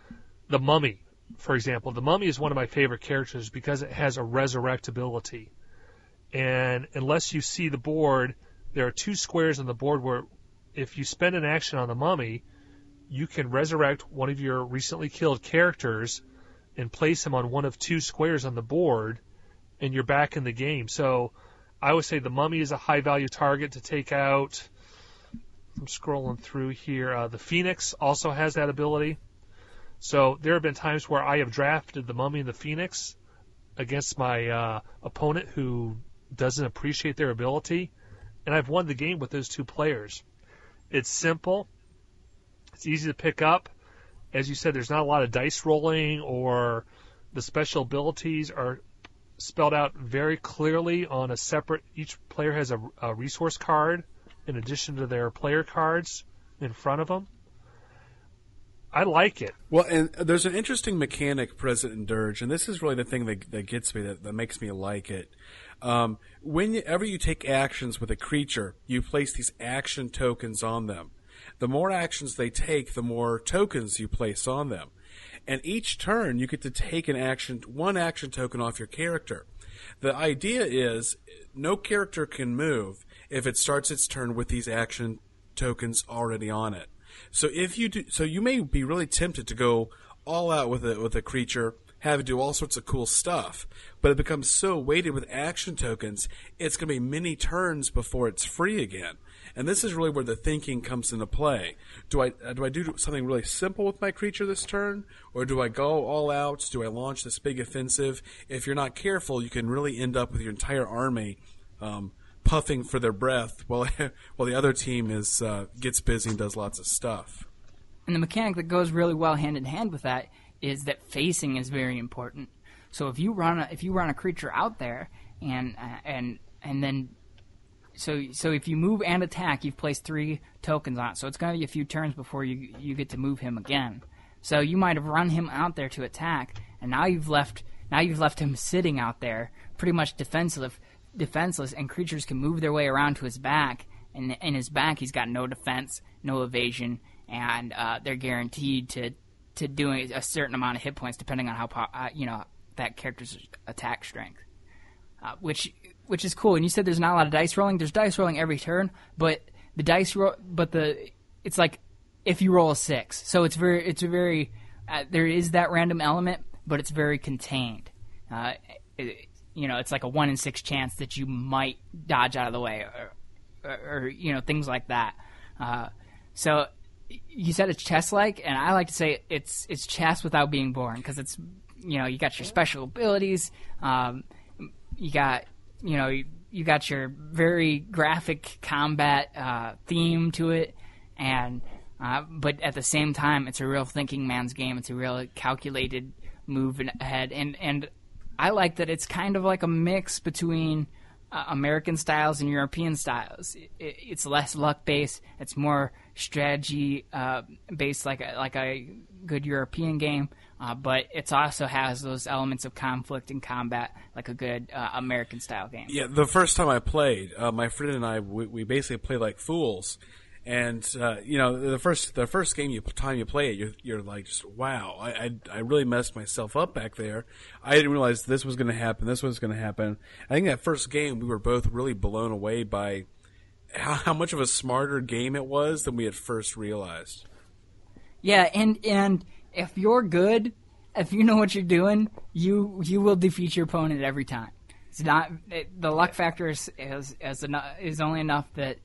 the Mummy, for example, the Mummy is one of my favorite characters because it has a resurrectability and unless you see the board, there are two squares on the board where if you spend an action on the mummy, you can resurrect one of your recently killed characters and place him on one of two squares on the board, and you're back in the game. So I would say the mummy is a high value target to take out. I'm scrolling through here. Uh, the Phoenix also has that ability. So there have been times where I have drafted the mummy and the Phoenix against my uh, opponent who doesn't appreciate their ability, and I've won the game with those two players. It's simple. It's easy to pick up. As you said, there's not a lot of dice rolling, or the special abilities are spelled out very clearly on a separate. Each player has a, a resource card in addition to their player cards in front of them. I like it. Well, and there's an interesting mechanic present in Dirge, and this is really the thing that, that gets me, that, that makes me like it. Um, whenever you take actions with a creature, you place these action tokens on them. The more actions they take, the more tokens you place on them. And each turn, you get to take an action, one action token off your character. The idea is no character can move if it starts its turn with these action tokens already on it. So if you do, so you may be really tempted to go all out with a with a creature, have it do all sorts of cool stuff. But it becomes so weighted with action tokens, it's going to be many turns before it's free again. And this is really where the thinking comes into play. Do I uh, do I do something really simple with my creature this turn, or do I go all out? Do I launch this big offensive? If you're not careful, you can really end up with your entire army um, puffing for their breath while while the other team is uh, gets busy and does lots of stuff. And the mechanic that goes really well hand in hand with that is that facing is very important. So if you run a, if you run a creature out there and uh, and and then so so if you move and attack, you've placed three tokens on it. So it's going to be a few turns before you you get to move him again. So you might have run him out there to attack, and now you've left now you've left him sitting out there, pretty much defenseless, defenseless, and creatures can move their way around to his back. And in his back, he's got no defense, no evasion, and uh, they're guaranteed to to doing a certain amount of hit points depending on how uh, you know that character's attack strength. Uh, which which is cool. And you said there's not a lot of dice rolling. There's dice rolling every turn, but the dice roll, but the it's like if you roll a six, so it's very it's a very uh, there is that random element, but it's very contained. Uh, it, you know, it's like a one in six chance that you might dodge out of the way, or, or, or you know things like that. Uh, so you said it's chess like, and I like to say it's it's chess without being boring because it's you know you got your special abilities, um, you got you know, you, you got your very graphic combat uh, theme to it, and uh, but at the same time, it's a real thinking man's game. It's a real calculated move ahead, and and I like that it's kind of like a mix between uh, American styles and European styles. It, it, it's less luck based. It's more strategy uh, based, like a, like a good European game. Uh, but it also has those elements of conflict and combat, like a good uh, American style game. Yeah, the first time I played, uh, my friend and I, we, we, basically played like fools. And uh, you know, the first the first game you time you play it, you're, you're like, just wow, I, I, I really messed myself up back there. I didn't realize this was going to happen. This was going to happen. I think that first game we were both really blown away by how, how much of a smarter game it was than we had first realized. Yeah, and and if you're good, if you know what you're doing, you you will defeat your opponent every time. It's not it, the luck factor is is is, enough, is only enough that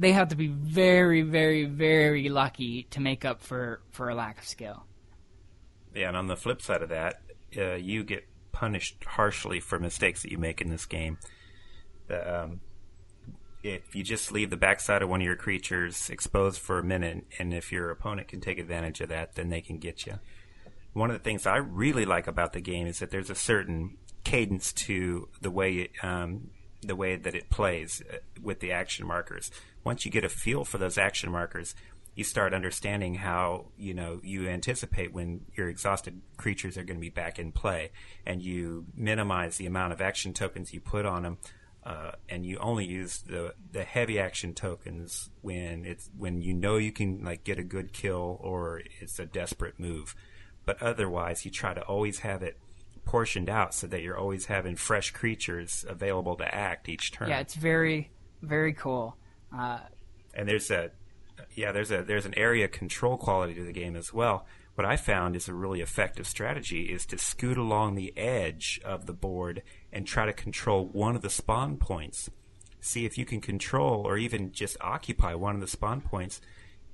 they have to be very very very lucky to make up for for a lack of skill. Yeah, and on the flip side of that, uh, you get punished harshly for mistakes that you make in this game. um, if you just leave the backside of one of your creatures exposed for a minute, and if your opponent can take advantage of that, then they can get you. One of the things I really like about the game is that there's a certain cadence to the way um, the way that it plays uh, with the action markers. Once you get a feel for those action markers, you start understanding how you know you anticipate when your exhausted creatures are going to be back in play, and you minimize the amount of action tokens you put on them uh, and you only use the the heavy action tokens when it's when you know you can like get a good kill or it's a desperate move. But otherwise, you try to always have it portioned out so that you're always having fresh creatures available to act each turn. Yeah, it's very very cool. Uh, and there's a yeah, there's a there's an area control quality to the game as well what I found is a really effective strategy is to scoot along the edge of the board and try to control one of the spawn points. See if you can control or even just occupy one of the spawn points.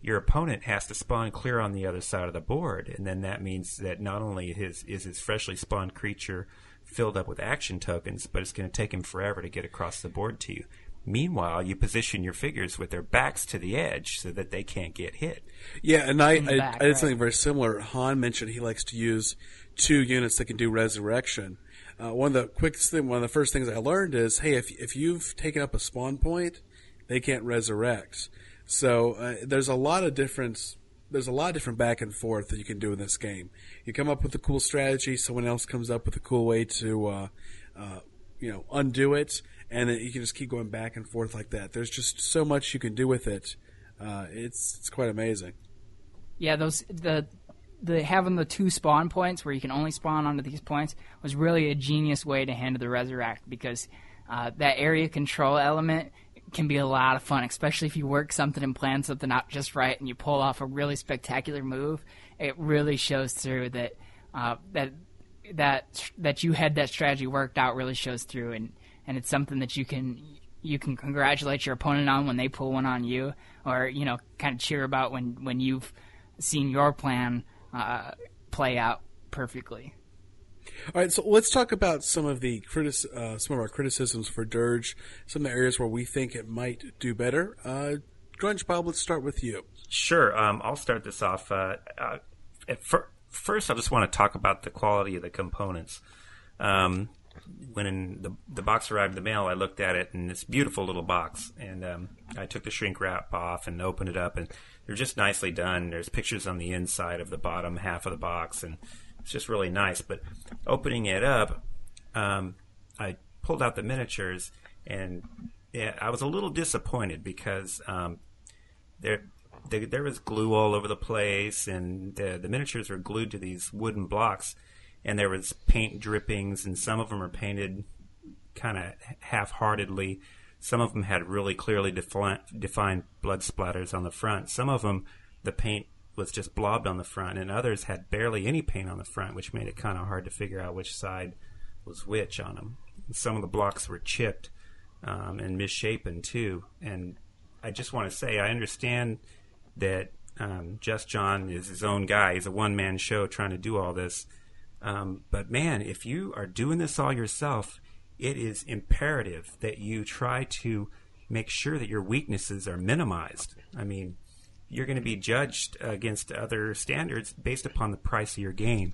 Your opponent has to spawn clear on the other side of the board, and then that means that not only his is his freshly spawned creature filled up with action tokens, but it's going to take him forever to get across the board to you. Meanwhile, you position your figures with their backs to the edge so that they can't get hit. Yeah, and I, I, back, I did right. something very similar. Han mentioned he likes to use two units that can do resurrection. Uh, one of the quickest thing, one of the first things I learned is, hey, if if you've taken up a spawn point, they can't resurrect. So uh, there's a lot of different there's a lot of different back and forth that you can do in this game. You come up with a cool strategy, someone else comes up with a cool way to uh, uh you know undo it and you can just keep going back and forth like that. There's just so much you can do with it. Uh, it's it's quite amazing. Yeah, those the the having the two spawn points where you can only spawn onto these points was really a genius way to handle the resurrect because uh, that area control element can be a lot of fun, especially if you work something and plan something out just right and you pull off a really spectacular move. It really shows through that uh, that that that you had that strategy worked out really shows through, and and it's something that you can you can congratulate your opponent on when they pull one on you, or you know, kind of cheer about when when you've seen your plan uh, play out perfectly. All right, so let's talk about some of the critis- uh, some of our criticisms for Dirge, some of the areas where we think it might do better. Uh, Grunge Bob, let's start with you. Sure, um, I'll start this off. Uh, uh, fir- first, I just want to talk about the quality of the components. Um, when the the box arrived in the mail, I looked at it and this beautiful little box, and um, I took the shrink wrap off and opened it up, and they're just nicely done. There's pictures on the inside of the bottom half of the box, and it's just really nice. But opening it up, um, I pulled out the miniatures, and yeah, I was a little disappointed because um, there there was glue all over the place, and the, the miniatures were glued to these wooden blocks, and there was paint drippings, and some of them are painted kind of half-heartedly. Some of them had really clearly defi- defined blood splatters on the front. Some of them, the paint was just blobbed on the front, and others had barely any paint on the front, which made it kind of hard to figure out which side was which on them. Some of the blocks were chipped um, and misshapen too. And I just want to say, I understand that um, Just John is his own guy. He's a one man show trying to do all this. Um, but man, if you are doing this all yourself, it is imperative that you try to make sure that your weaknesses are minimized. I mean, you're going to be judged against other standards based upon the price of your game,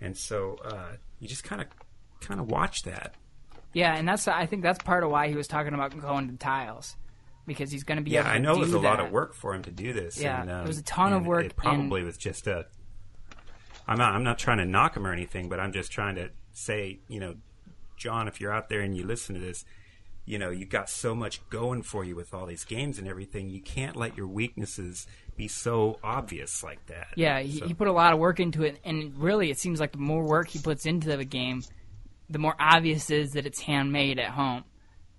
and so uh, you just kind of kind of watch that. Yeah, and that's I think that's part of why he was talking about going to tiles because he's going to be yeah. able to I know it was a that. lot of work for him to do this. Yeah, and, um, it was a ton of work It probably and- was just a. I'm not. I'm not trying to knock him or anything, but I'm just trying to say, you know, John, if you're out there and you listen to this, you know, you got so much going for you with all these games and everything. You can't let your weaknesses be so obvious like that. Yeah, he, So- he put a lot of work into it, and really, it seems like the more work he puts into the game, the more obvious it is that it's handmade at home,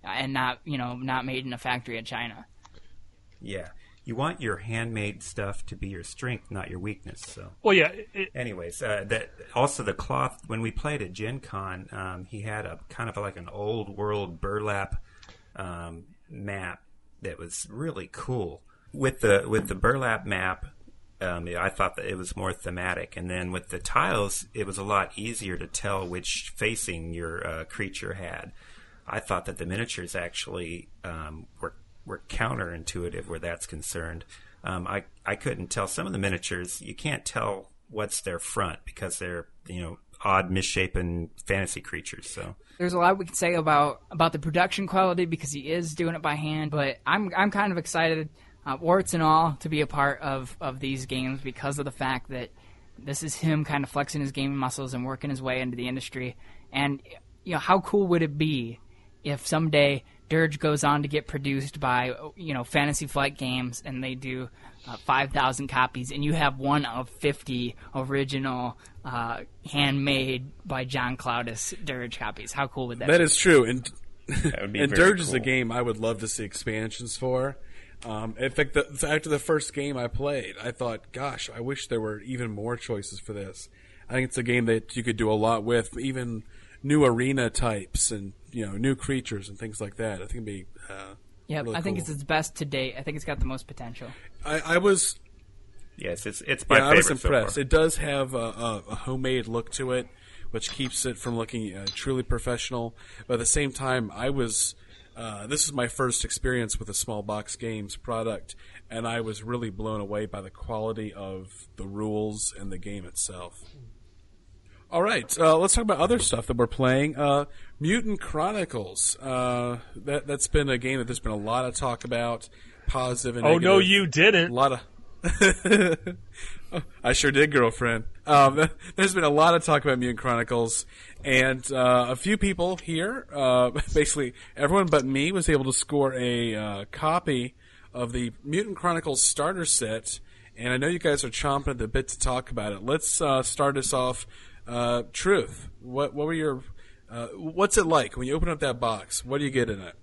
and not you know not made in a factory in China. yeah. You want your handmade stuff to be your strength, not your weakness. So. Well, yeah, it, Anyways, uh, that also the cloth. When we played at Gen Con, um, he had a kind of like an old world burlap um, map that was really cool. With the with the burlap map, um, I thought that it was more thematic, and then with the tiles, it was a lot easier to tell which facing your uh, creature had. I thought that the miniatures actually um, were were counterintuitive where that's concerned. Um, I I couldn't tell some of the miniatures. You can't tell what's their front because they're you know odd, misshapen fantasy creatures. So There's a lot we can say about about the production quality because he is doing it by hand, but I'm I'm kind of excited, uh, warts and all, to be a part of of these games because of the fact that this is him kind of flexing his gaming muscles and working his way into the industry. And you know, how cool would it be if someday Dirge goes on to get produced by you know Fantasy Flight Games and they do uh, five thousand copies, and you have one of fifty original, uh, handmade by John Clowdus Dirge copies. How cool would that? That be? is true, and and very Dirge is a game I would love to see expansions for. Um, in fact, the, after the first game I played, I thought, "Gosh, I wish there were even more choices for this." I think it's a game that you could do a lot with, even new arena types and you know new creatures and things like that. I think it'd be. Uh, Yeah, really I think cool. it's its best to date. I think it's got the most potential. I, I was yes, it's it's my yeah, I favorite was so far. impressed. it does have a, a, a homemade look to it, which keeps it from looking uh, truly professional. But at the same time, I was. Uh, this is my first experience with a Smallbox Games product, and I was really blown away by the quality of the rules and the game itself. All right, uh, let's talk about other stuff that we're playing. Uh, Mutant Chronicles. Uh, that that's been a game that there's been a lot of talk about, positive and oh no, you didn't. A lot of. I sure did, girlfriend. Um, there's been a lot of talk about Mutant Chronicles, and uh, a few people here, uh, basically everyone but me, was able to score a uh, copy of the Mutant Chronicles starter set. And I know you guys are chomping at the bit to talk about it. Let's uh, start us off. Uh, Truth, what what were your uh, what's it like when you open up that box? What do you get in it?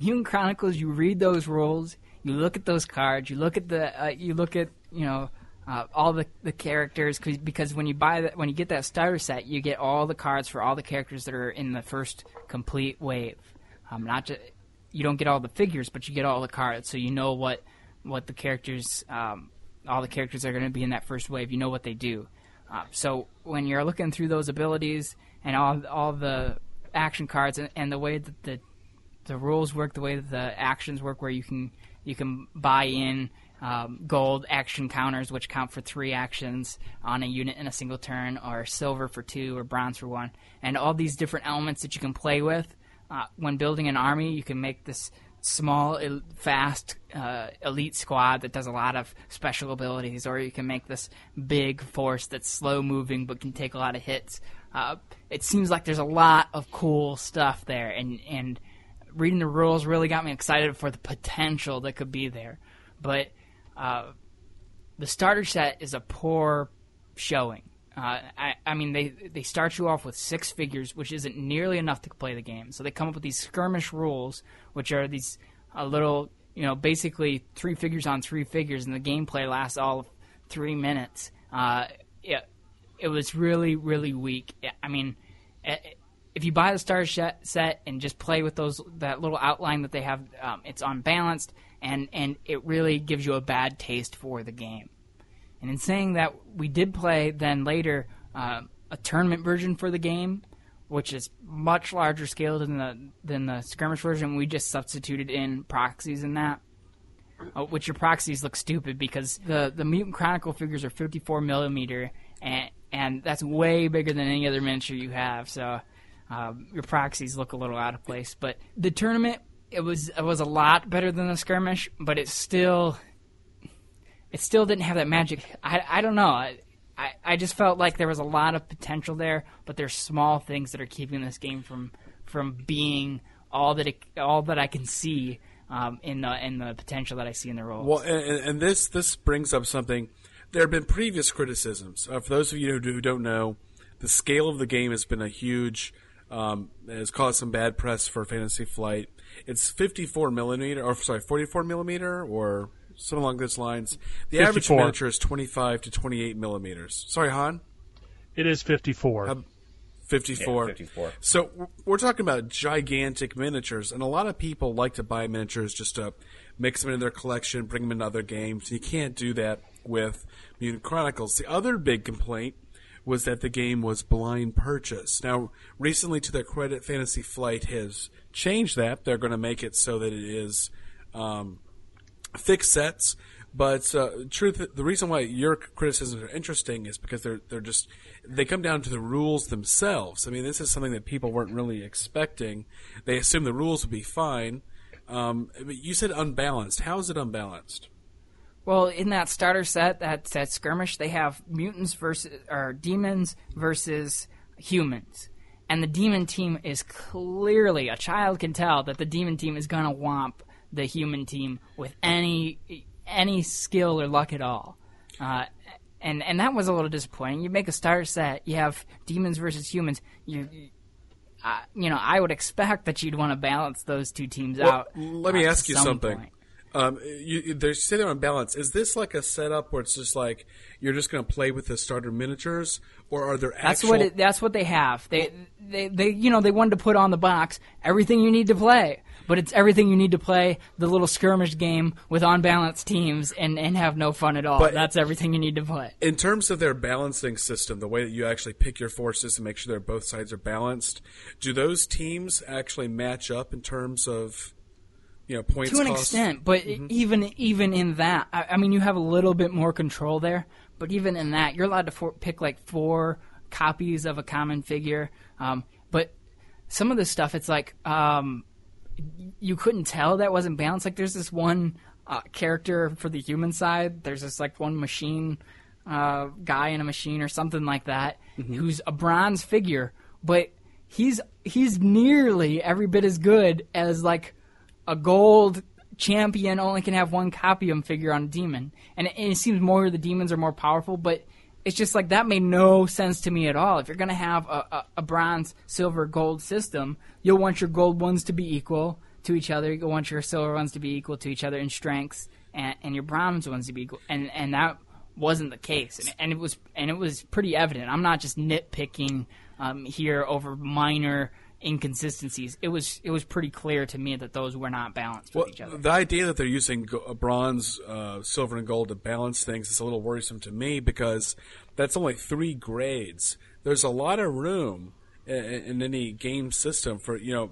Mutant Chronicles, you read those rules, you look at those cards, you look at the, uh, you look at, you know, uh, all the, the characters cause, because when you buy that when you get that starter set, you get all the cards for all the characters that are in the first complete wave. Um, not just you don't get all the figures, but you get all the cards, so you know what what the characters um, all the characters are going to be in that first wave. You know what they do. Uh, so when you're looking through those abilities and all all the action cards and, and the way that the the rules work, the way that the actions work, where you can you can buy in um, gold action counters, which count for three actions on a unit in a single turn, or silver for two, or bronze for one, and all these different elements that you can play with. Uh, when building an army, you can make this small, fast, uh, elite squad that does a lot of special abilities, or you can make this big force that's slow moving but can take a lot of hits. Uh, it seems like there's a lot of cool stuff there, and and reading the rules really got me excited for the potential that could be there. But uh, the starter set is a poor showing. Uh, I, I, mean, they they start you off with six figures, which isn't nearly enough to play the game. So they come up with these skirmish rules, which are these a little, you know, basically three figures on three figures, and the gameplay lasts all of three minutes. Uh, it, it was really, really weak. I mean, if you buy the starter set and just play with those that little outline that they have, um, it's unbalanced and and it really gives you a bad taste for the game. And in saying that, we did play then later uh, a tournament version for the game, which is much larger scale than the than the skirmish version. We just substituted in proxies in that. Uh, which your proxies look stupid because the, the mutant chronicle figures are 54 millimeter and and that's way bigger than any other miniature you have so um, your proxies look a little out of place but the tournament it was it was a lot better than the skirmish, but it still it still didn't have that magic. I, I don't know. I, I just felt like there was a lot of potential there, but there's small things that are keeping this game from from being all that it, all that I can see um, in the in the potential that I see in the role. Well, and, and, this this brings up something. There have been previous criticisms. Uh, for those of you who don't know, the scale of the game has been a huge um, has caused some bad press for Fantasy Flight. It's 54 millimeter, or sorry, 44 millimeter, or something along those lines. The 54. average miniature is 25 to 28 millimeters. Sorry, Han. It is 54. Uh, 54. Yeah, 54. So we're talking about gigantic miniatures, and a lot of people like to buy miniatures just to mix them into their collection, bring them into other games. You can't do that with Mutant Chronicles. The other big complaint was that the game was blind purchase. Now, recently, to their credit, Fantasy Flight has changed that. They're going to make it so that it is um, fixed sets. But uh, truth, the reason why your criticisms are interesting is because they're they're just they come down to the rules themselves. I mean, this is something that people weren't really expecting. They assumed the rules would be fine. Um, you said unbalanced. How is it unbalanced? Well, in that starter set, that that skirmish, they have mutants versus or demons versus humans, and the demon team is clearly a child can tell that the demon team is to womp the human team with any any skill or luck at all. Uh, and and that was a little disappointing. You make a starter set, you have demons versus humans. You, uh, you know, I would expect that you'd want to balance those two teams well, out. Let me ask you something. Point. Um, you, they're on balance. Is this like a setup where it's just like you're just going to play with the starter miniatures, or are there? That's what it, that's what they have. They, they they you know they wanted to put on the box everything you need to play, but it's everything you need to play the little skirmish game with unbalanced teams and and have no fun at all. But that's everything you need to play. In terms of their balancing system, the way that you actually pick your forces and make sure that both sides are balanced, do those teams actually match up in terms of? you know points to an cost. extent. But mm-hmm. even even in that, I, I, mean, you have a little bit more control there. But even in that, you're allowed to for, pick like four copies of a common figure. Um, but some of the stuff, it's like um, you couldn't tell that wasn't balanced. Like there's this one uh, character for the human side. There's this like one machine uh, guy in a machine or something like that, mm-hmm. who's a bronze figure, but he's he's nearly every bit as good as like a gold champion only can have one copy of him figure on a demon, and it, and it seems more the demons are more powerful, but it's just like that made no sense to me at all. If you're going to have a, a, a, bronze, silver, gold system, you'll want your gold ones to be equal to each other. You'll want your silver ones to be equal to each other in strengths, and, and your bronze ones to be equal. And and that wasn't the case, and, and it was and it was pretty evident. I'm not just nitpicking um, here over minor inconsistencies. It was it was pretty clear to me that those were not balanced Well, with each other. the idea that they're using go- uh, bronze, uh, silver, and gold to balance things is a little worrisome to me because that's only three grades. There's a lot of room in, in any game system for you know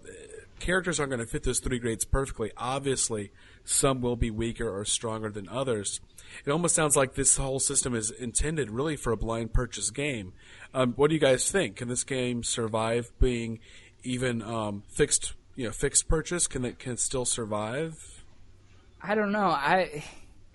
characters aren't going to fit those three grades perfectly. Obviously, some will be weaker or stronger than others. It almost sounds like this whole system is intended really for a blind purchase game. Um, what do you guys think? Can this game survive being even um, fixed? You know, fixed purchase? Can it can still survive? I don't know. I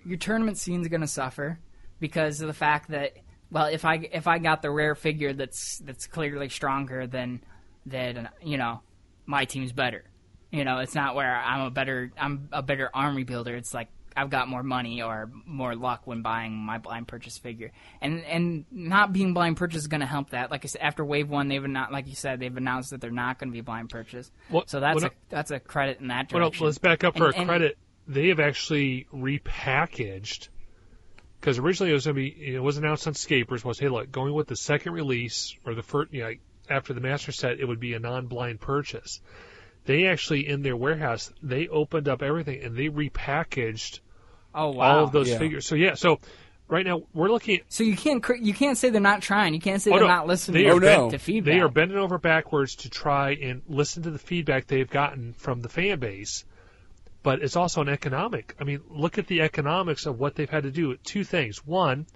your tournament scene's going to suffer because of the fact that well, if I if I got the rare figure that's that's clearly stronger than than you know my team's better. You know, it's not where I'm a better I'm a better army builder. It's like I've got more money or more luck when buying my blind purchase figure, and and not being blind purchase is going to help that. Like I said, after wave one, they've not like you said they've announced that they're not going to be blind purchase. So that's a that's a credit in that Well, direction. let's back up for And- a and- credit. They have actually repackaged because originally it was going to be it was announced on Scapers was hey look going with the second release or the first you know after the master set it would be a non-blind purchase. They actually in their warehouse they opened up everything and they repackaged Oh wow! all of those Yeah. figures. So yeah, so right now we're looking at So you can't cr- you can't say they're not trying. You can't say Oh, they're no. not listening They are to, bent- to feedback. They are bending over backwards to try and listen to the feedback they've gotten from the fan base. But it's also an economic. I mean, look at the economics of what they've had to do. Two things. One,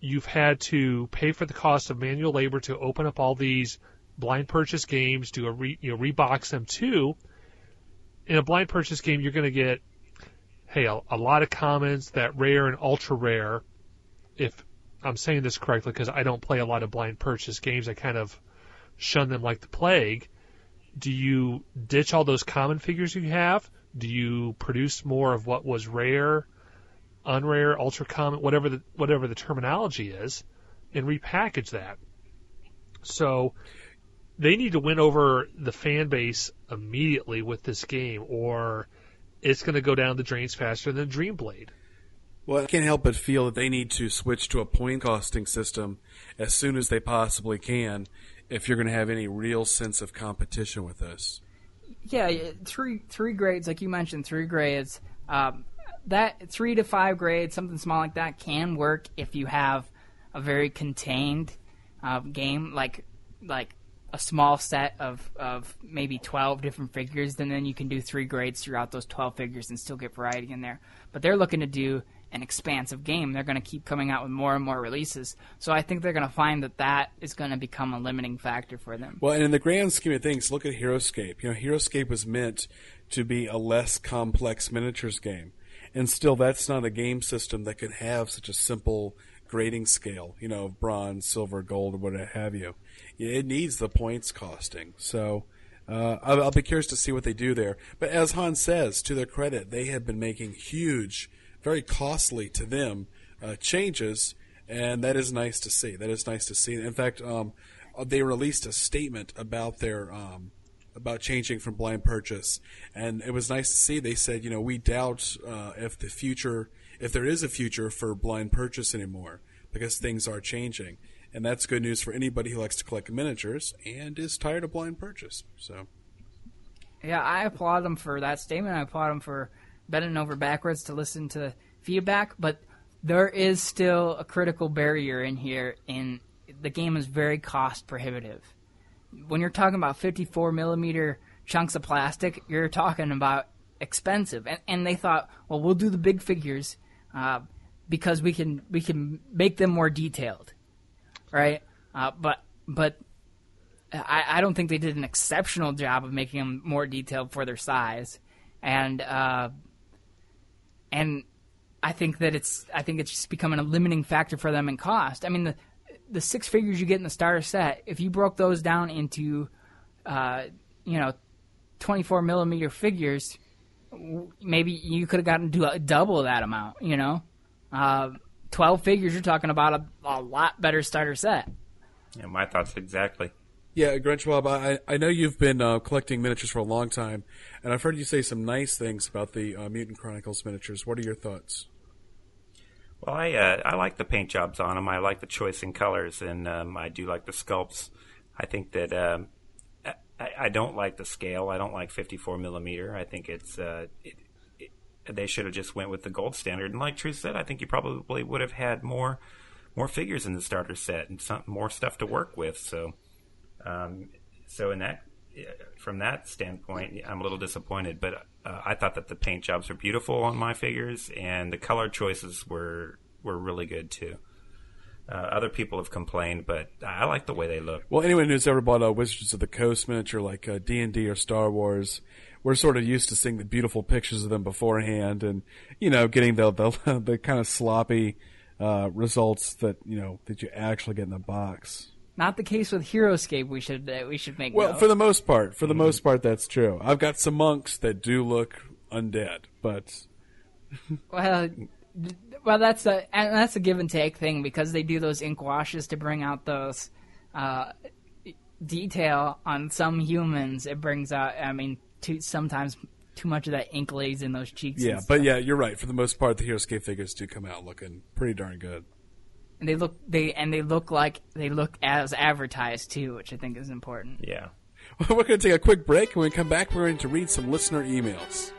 you've had to pay for the cost of manual labor to open up all these blind purchase games, do a re, you know rebox them. Two, in a blind purchase game, you're going to get hey a, a lot of commons that rare and ultra rare. If I'm saying this correctly because I don't play a lot of blind purchase games. I kind of shun them like the plague. Do you ditch all those common figures you have? Do you produce more of what was rare, unrare, ultra common, whatever the whatever the terminology is, and repackage that? So they need to win over the fan base immediately with this game, or it's going to go down the drains faster than Dreamblade. Well, I can't help but feel that they need to switch to a point costing system as soon as they possibly can if you're going to have any real sense of competition with this. yeah, yeah, three three grades like you mentioned, three grades. Um, that three to five grades, something small like that, can work if you have a very contained uh, game, like like a small set of, of maybe 12 different figures, then then you can do three grades throughout those 12 figures and still get variety in there. But they're looking to do an expansive game. They're going to keep coming out with more and more releases. So I think they're going to find that that is going to become a limiting factor for them. Well, and in the grand scheme of things, look at Heroscape. You know, Heroscape was meant to be a less complex miniatures game. And still, that's not a game system that could have such a simple grading scale, you know, bronze, silver, gold, or what have you. It needs the points costing. So, uh, I'll, I'll be curious to see what they do there. But as Hans says, to their credit, they have been making huge, very costly to them uh, changes, and that is nice to see. That is nice to see. In fact, um, they released a statement about their um, about changing from blind purchase, and it was nice to see. They said, you know, we doubt uh, if the future, if there is a future for blind purchase anymore, because things are changing, and that's good news for anybody who likes to collect miniatures and is tired of blind purchase. So. Yeah, I applaud them for that statement. I applaud them for bending over backwards to listen to feedback, but there is still a critical barrier in here, and the game is very cost prohibitive. When you're talking about 54 millimeter chunks of plastic, you're talking about expensive. And, and they thought, well, we'll do the big figures uh, because we can we can make them more detailed, right? Uh, but but I, I don't think they did an exceptional job of making them more detailed for their size, and uh, and I think that it's I think it's just becoming a limiting factor for them in cost. I mean the the six figures you get in the starter set, if you broke those down into uh, you know 24 millimeter figures, maybe you could have gotten to double that amount. You know, uh, 12 figures, you're talking about a, a lot better starter set. Yeah, my thoughts exactly. Yeah, Grinch Bob, I, I know you've been uh, collecting miniatures for a long time, and I've heard you say some nice things about the uh, Mutant Chronicles miniatures. What are your thoughts? Well, I uh, I like the paint jobs on them. I like the choice in colors, and um, I do like the sculpts. I think that um, I, I don't like the scale. I don't like 54 millimeter. I think it's uh, it, it, they should have just went with the gold standard. And like Truth said, I think you probably would have had more more figures in the starter set and some more stuff to work with. So, um, so in that from that standpoint, I'm a little disappointed. But uh, I thought that the paint jobs were beautiful on my figures, and the color choices were were really good too. Uh, other people have complained, but I like the way they look. Well, anyone who's ever bought a Wizards of the Coast miniature like uh, D and D or Star Wars, we're sort of used to seeing the beautiful pictures of them beforehand, and you know, getting the the, the kind of sloppy uh, results that you know that you actually get in the box. Not the case with HeroScape. We should uh, we should make. Well, note. for the most part, for the most part, that's true. I've got some monks that do look undead, but well, well, that's a that's a give and take thing because they do those ink washes to bring out those uh, detail on some humans. It brings out. I mean, too, sometimes too much of that ink lays in those cheeks. yeah, but yeah, you're right. For the most part, the HeroScape figures do come out looking pretty darn good. and they look they and they look like they look as advertised too, which I think is important. Yeah. We're going to take a quick break. And when we come back, we're going to read some listener emails.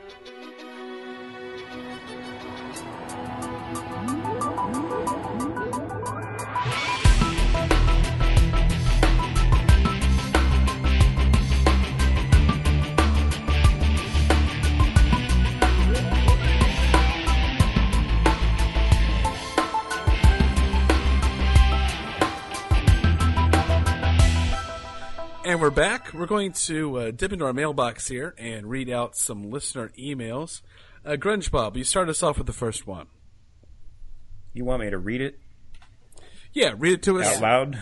And we're back. We're going to uh, dip into our mailbox here and read out some listener emails. Uh, Grunge Bob, you start us off with the first one. You want me to read it Yeah, read it to us. out loud?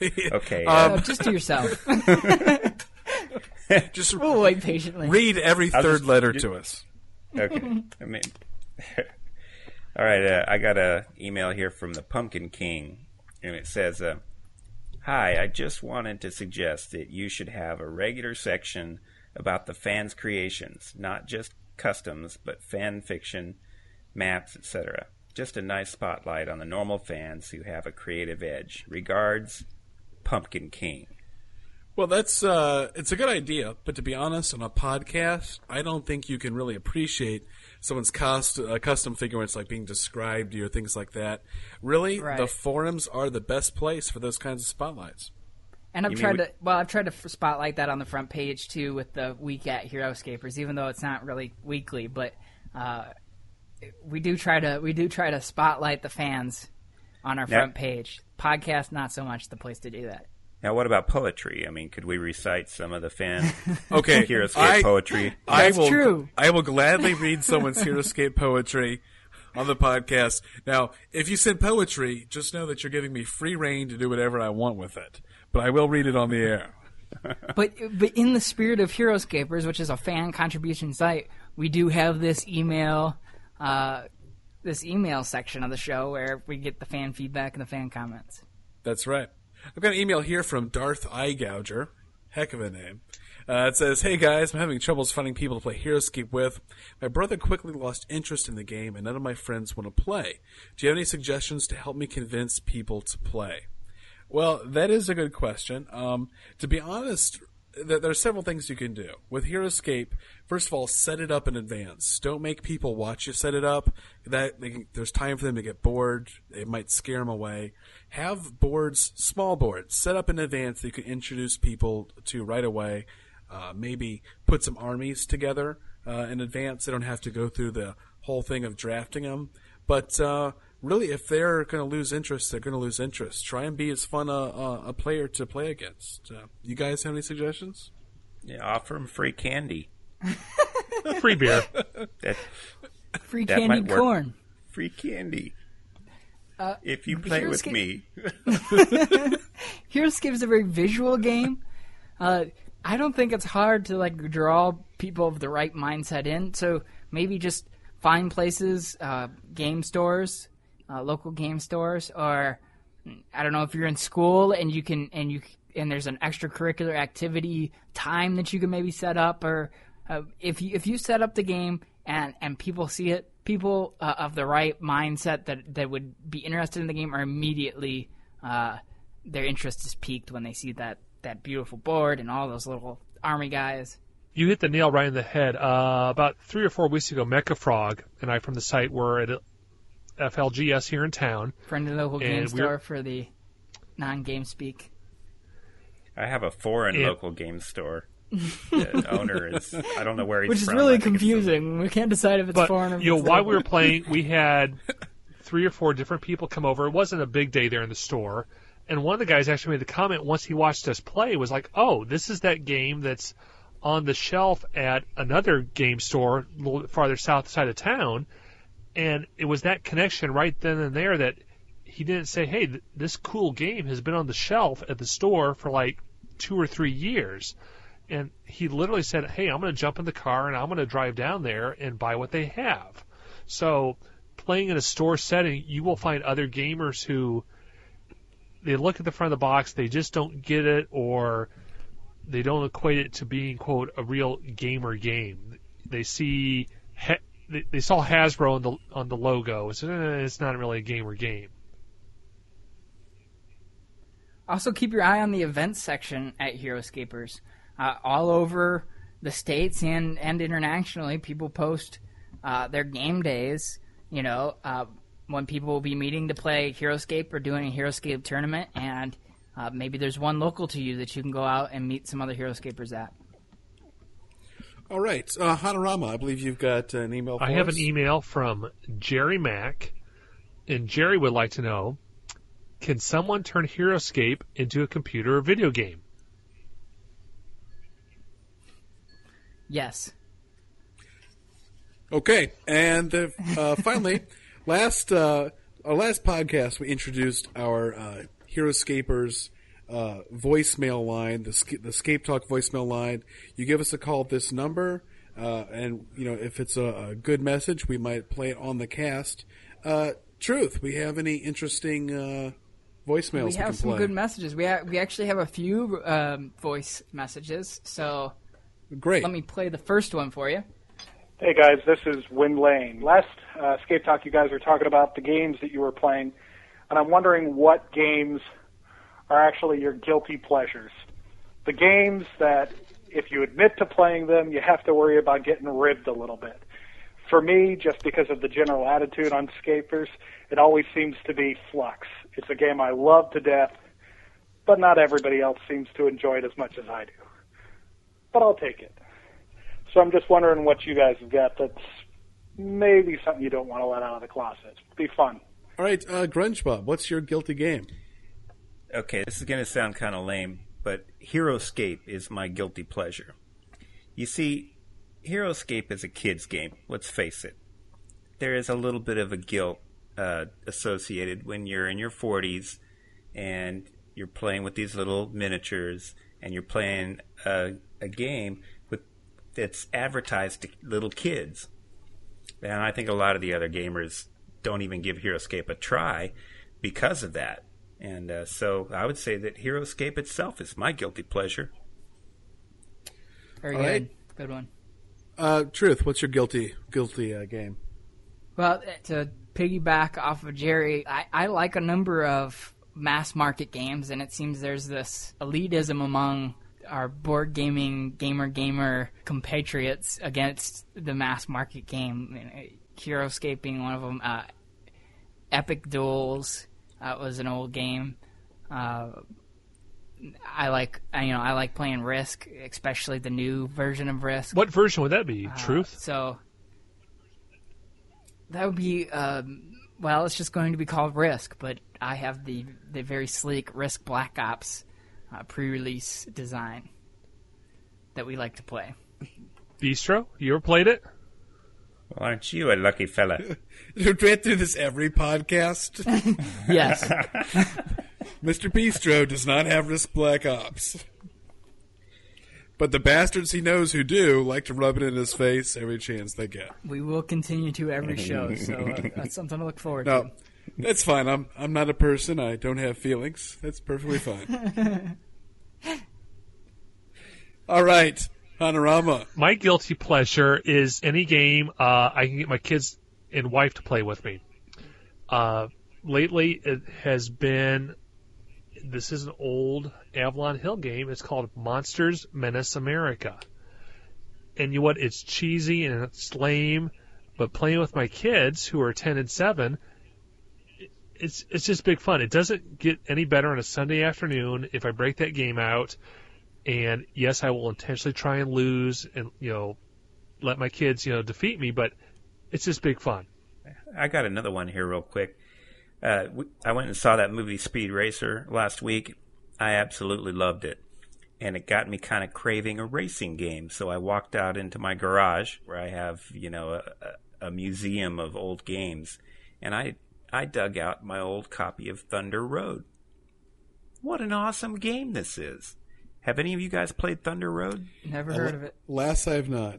okay. Um, Uh, just to yourself. Just we'll wait patiently. read every I'll third just- letter you- to us. okay. I mean, all right. Uh, I got an email here from the Pumpkin King, and it says, uh, "Hi, I just wanted to suggest that you should have a regular section about the fans' creations, not just customs, but fan fiction, maps, etc. Just a nice spotlight on the normal fans who have a creative edge. Regards, Pumpkin King." Well, that's uh, it's a good idea, but to be honest, on a podcast, I don't think you can really appreciate someone's cost, uh, custom figure when it's like being described to you or things like that. Really, Right. the forums are the best place for those kinds of spotlights. And I've You tried we- to well, I've tried to spotlight that on the front page too with the week at Heroscapers, even though it's not really weekly, but uh, we do try to we do try to spotlight the fans on our Yeah. front page. Podcast, not so much the place to do that. Now, what about poetry? I mean, could we recite some of the fan Okay, Heroscape I- poetry? I That's will, true. I will gladly read someone's Heroscape poetry on the podcast. Now, if you send poetry, just know that you're giving me free reign to do whatever I want with it. But I will read it on the air. But but in the spirit of Heroscapers, which is a fan contribution site, we do have this email uh, this email section of the show where we get the fan feedback and the fan comments. That's right. I've got an email here from Darth Eye Gouger. Heck of a name. Uh, it says, Hey guys, I'm having troubles finding people to play Heroscape with. My brother quickly lost interest in the game, and none of my friends want to play. Do you have any suggestions to help me convince people to play? Well, that is a good question. Um, to be honest, there are several things you can do. With Heroscape, first of all, set it up in advance. Don't make people watch you set it up. That can, there's time for them to get bored. It might scare them away. Have boards, small boards, set up in advance that you can introduce people to right away. Uh, maybe put some armies together uh, in advance. They don't have to go through the whole thing of drafting them. But uh, really, if they're going to lose interest, they're going to lose interest. Try and be as fun a, a, a player to play against. Uh, you guys have any suggestions? Yeah, offer them free candy. Free beer. That Free That might candied work. corn. free candy. Uh, if you play with Heroscape- me, Heroscape is a very visual game. Uh, I don't think it's hard to like draw people of the right mindset in. So maybe just find places, uh, game stores, uh, local game stores, or I don't know if you're in school and you can and you and there's an extracurricular activity time that you can maybe set up, or uh, if you if you set up the game and and people see it. People uh, of the right mindset that that would be interested in the game are immediately uh, their interest is piqued when they see that that beautiful board and all those little army guys. You hit the nail right in the head. Uh, about three or four weeks ago, Mecha Frog and I from the site were at FLGS here in town. Friend of the local And game store for the non-game speak. I have a foreign Yeah. local game store. the owner is I don't know where he's from. Which is from. really I think it's some- confusing. We can't decide if it's But foreign or if you know, while we were playing, we had three or four different people come over. It wasn't a big day there in the store, and one of the guys actually made the comment once he watched us play was like, "Oh, this is that game that's on the shelf at another game store a little bit farther south side of town," and it was that connection right then and there that he didn't say, "Hey, th- this cool game has been on the shelf at the store for like two or three years." and he literally said, "Hey, I'm going to jump in the car and I'm going to drive down there and buy what they have." So, playing in a store setting, you will find other gamers who they look at the front of the box, they just don't get it, or they don't equate it to being quote a real gamer game. They see ha- they, saw Hasbro on the on the logo. It's, eh, it's not really a gamer game. Also, keep your eye on the events section at Heroscapers. Uh, all over the states and, and internationally, people post uh, their game days. You know, uh, when people will be meeting to play Heroscape or doing a Heroscape tournament, and uh, maybe there's one local to you that you can go out and meet some other Heroscapers at. All right, uh, Hanorama, I believe you've got an email. For I have us. an email from Jerry Mack, and Jerry would like to know: Can someone turn HeroScape into a computer or video game? Yes. Okay, and uh, uh, finally, last uh, our last podcast, we introduced our uh, Heroscapers uh, voicemail line, the the Scape Talk voicemail line. You give us a call at this number, uh, and you know if it's a, a good message, we might play it on the cast. Uh, Truth, we have any interesting uh, voicemails? we can have some play? good messages. We ha- we actually have a few um, voice messages. So Great. let me play the first one for you. Hey guys, this is Win Lane. Last uh, Escape Talk, you guys were talking about the games that you were playing, and I'm wondering what games are actually your guilty pleasures. The games that, if you admit to playing them, you have to worry about getting ribbed a little bit. For me, just because of the general attitude on Scapers, it always seems to be Fluxx. It's a game I love to death, but not everybody else seems to enjoy it as much as I do. But I'll take it. So I'm just wondering what you guys have got that's maybe something you don't want to let out of the closet. Be fun. All right, uh, Grunge Bob, what's your guilty game? Okay, this is going to sound kind of lame, but HeroScape is my guilty pleasure. You see, HeroScape is a kid's game, let's face it. There is a little bit of a guilt uh, associated when you're in your 40s and you're playing with these little miniatures and you're playing a, a game with that's advertised to little kids. And I think a lot of the other gamers don't even give HeroScape a try because of that. And uh, so I would say that HeroScape itself is my guilty pleasure. Very All good. right. Good one. Uh, Truth, what's your guilty guilty uh, game? Well, to piggyback off of Jerry, I, I like a number of mass market games, and it seems there's this elitism among our board gaming gamer gamer compatriots against the mass market game. Heroscape being one of them. Uh, Epic Duels uh, was an old game. Uh, I like you know I like playing Risk, especially the new version of Risk. What version would that be? Uh, Truth? So that would be um, well, it's just going to be called Risk, but I have the the very sleek Risk Black Ops uh, pre-release design that we like to play. Bistro? You ever played it? Well, aren't you a lucky fella? We went through this every podcast. Yes, Mr. Bistro does not have Risk Black Ops. But the bastards he knows who do like to rub it in his face every chance they get. we will continue to every show, so uh, that's something to look forward to. No, to. that's fine. I'm I'm not a person. I don't have feelings. That's perfectly fine. All right. Hanorama. My guilty pleasure is any game uh, I can get my kids and wife to play with me. Uh, lately, it has been. This is an old Avalon Hill game. It's called Monsters Menace America. And you know what? It's cheesy and it's lame, but playing with my kids who are 10 and 7, it's it's just big fun. It doesn't get any better on a Sunday afternoon if I break that game out. And yes, I will intentionally try and lose and you know let my kids you know defeat me, but it's just big fun. I got another one here real quick. Uh, I went and saw that movie Speed Racer last week. I absolutely loved it. And it got me kind of craving a racing game. So I walked out into my garage where I have, you know, a, a museum of old games. And I, I dug out my old copy of Thunder Road. What an awesome game this is. Have any of you guys played Thunder Road? Never heard of it. Last I have not.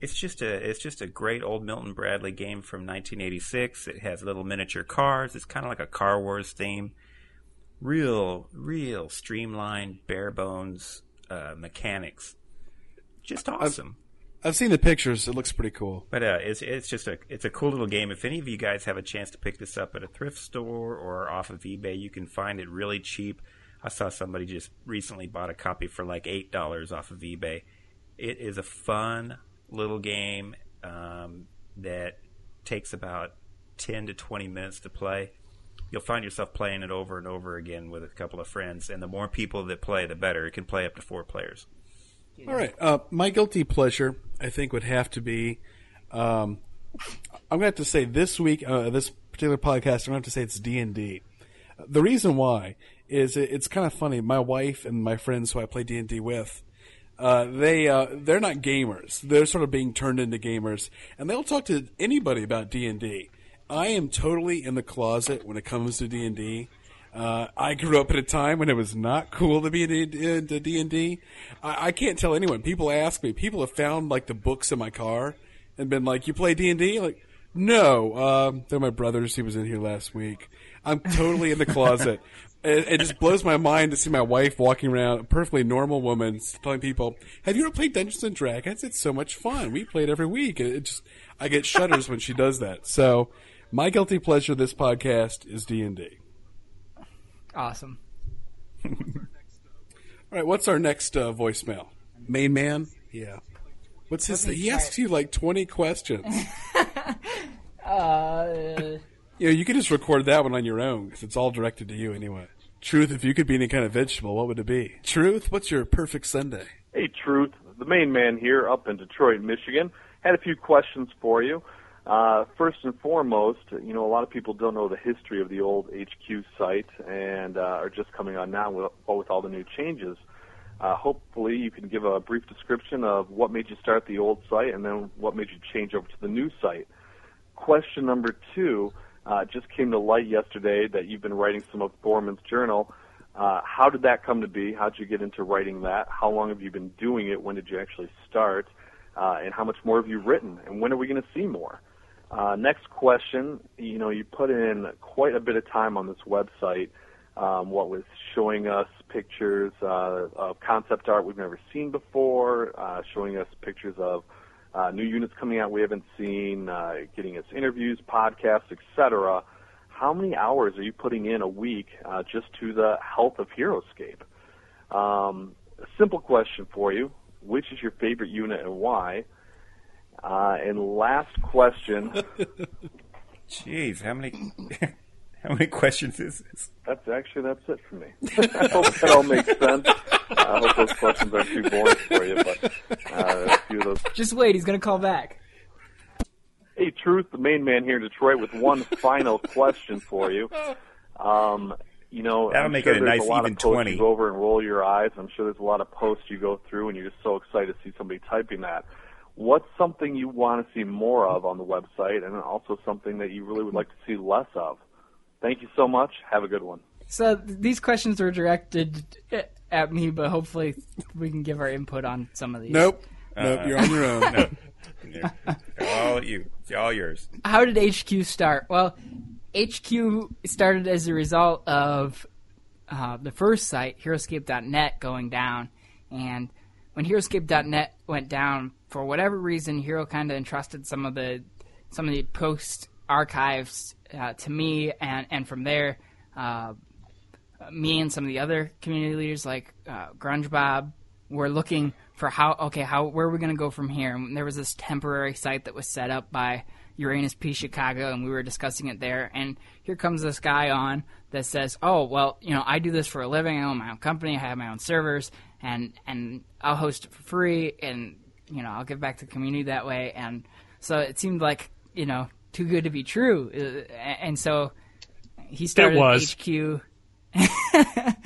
It's just a it's just a great old Milton Bradley game from 1986. It has little miniature cars. It's kind of like a Car Wars theme. Real, real streamlined, bare bones uh, mechanics. Just awesome. I've seen the pictures. It looks pretty cool. But uh, it's it's just a it's a cool little game. If any of you guys have a chance to pick this up at a thrift store or off of eBay, you can find it really cheap. I saw somebody just recently bought a copy for like eight dollars off of eBay. It is a fun little game um, that takes about ten to twenty minutes to play. You'll find yourself playing it over and over again with a couple of friends, and the more people that play, the better. It can play up to four players. All right. Uh, my guilty pleasure, I think, would have to be. Um, I'm going to have to say this week, uh, this particular podcast, I'm going to have to say it's D and D. The reason why is it, it's kind of funny. My wife and my friends who I play D and D with, uh, they uh, they're not gamers. They're sort of being turned into gamers, and they'll talk to anybody about D and D. I am totally in the closet when it comes to D and D. Uh, I grew up at a time when it was not cool to be into D and D. I can't tell anyone. People ask me. People have found like the books in my car and been like, "You play D and D?" Like, no. Um, they're my brothers. He was in here last week. I'm totally in the closet. it, it just blows my mind to see my wife walking around, a perfectly normal woman, telling people, "Have you ever played Dungeons and Dragons? It's so much fun. We play it every week." It just, I get shudders when she does that. So, my guilty pleasure this podcast is D and D. Awesome. All right, what's our next uh, voicemail? Main man? Yeah. What's his? He asks you like twenty questions. Uh, you know, you could just record that one on your own because it's all directed to you anyway. Truth, if you could be any kind of vegetable, what would it be? Truth, what's your perfect Sunday? Hey, Truth, the main man here up in Detroit, Michigan. Had a few questions for you. Uh, first and foremost, you know, a lot of people don't know the history of the old HQ site and uh, are just coming on now with, with all the new changes. Uh, hopefully, you can give a brief description of what made you start the old site and then what made you change over to the new site. Question number two uh, just came to light yesterday that you've been writing some of Thorman's journal. Uh, how did that come to be? How did you get into writing that? How long have you been doing it? When did you actually start? Uh, and how much more have you written? And when are we going to see more? Uh, next question. You know, you put in quite a bit of time on this website. Um, what was showing us pictures uh, of concept art we've never seen before, uh, showing us pictures of uh, new units coming out we haven't seen, uh, getting us interviews, podcasts, etc. How many hours are you putting in a week uh, just to the health of Heroscape? Um, a simple question for you: Which is your favorite unit and why? Uh, and last question. Jeez, how many how many questions is this? That's actually that's it for me. I hope that all makes sense. I hope those questions aren't too boring for you, but uh, a few of those. just wait, he's gonna call back. Hey, Truth, the main man here in Detroit, with one final question for you. Um, you know, That'll I'm make sure it a nice a lot even of 20. you go over and roll your eyes. I'm sure there's a lot of posts you go through, and you're just so excited to see somebody typing that. What's something you want to see more of on the website, and also something that you really would like to see less of? Thank you so much. Have a good one. So these questions were directed at me, but hopefully we can give our input on some of these. Nope. Nope, Uh, you're on your own. No. They're all you. It's all yours. How did HQ start? Well, HQ started as a result of uh, the first site, Heroscape.net, going down, and when Heroscape.net went down, for whatever reason, Hero kind of entrusted some of the some of the post archives uh, to me, and and from there, uh, me and some of the other community leaders like uh, Grunge Bob were looking for how okay how where are we going to go from here. And there was this temporary site that was set up by Uranus P Chicago, and we were discussing it there. And here comes this guy on that says, "Oh well, you know I do this for a living. I own my own company. I have my own servers, and and I'll host it for free, and you know I'll give back to the community that way." And so it seemed like you know too good to be true, Uh, and so he started. HQ.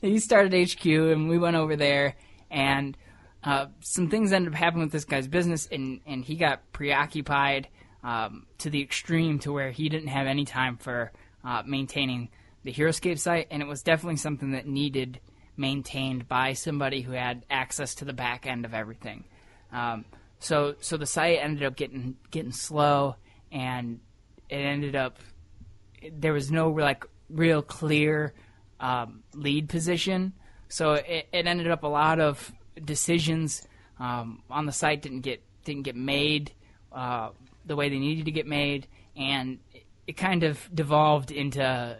he started HQ, and we went over there, and uh, some things ended up happening with this guy's business, and, and he got preoccupied um, to the extreme to where he didn't have any time for uh, maintaining the HeroScape site, and it was definitely something that needed maintained by somebody who had access to the back end of everything. Um, so so the site ended up getting getting slow, and it ended up there was no like real clear um, lead position. So it, it ended up a lot of decisions um, on the site didn't get didn't get made uh, the way they needed to get made, and it kind of devolved into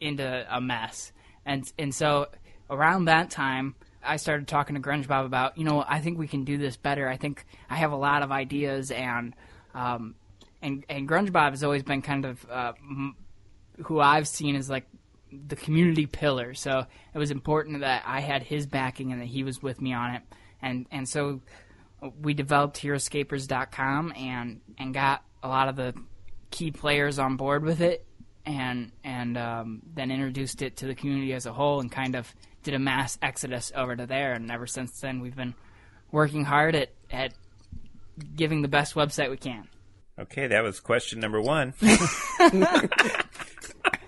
into a mess. And and so around that time, I started talking to Grunge Bob about, you know, I think we can do this better. I think I have a lot of ideas, and um, and and Grunge Bob has always been kind of uh, who I've seen as like the community pillar. So it was important that I had his backing and that he was with me on it. And and so we developed HeroScapers.com and and got a lot of the key players on board with it, and and um, then introduced it to the community as a whole, and kind of did a mass exodus over to there. And ever since then, we've been working hard at at giving the best website we can. Okay, that was question number one.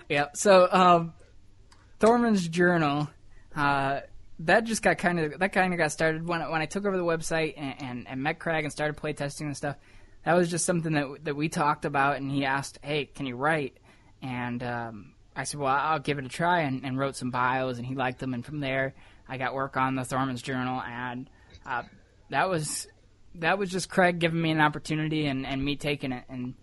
Yeah. So, um, Thorman's journal, uh, that just got kind of that kind of got started when when I took over the website and, and, and met Craig and started playtesting and stuff. That was just something that that we talked about, and he asked, "Hey, can you write?" And um, I said, "Well, I'll give it a try," and, and wrote some bios, and he liked them. And from there, I got work on the Thorman's journal, and uh, that was that was just Craig giving me an opportunity and, and me taking it and.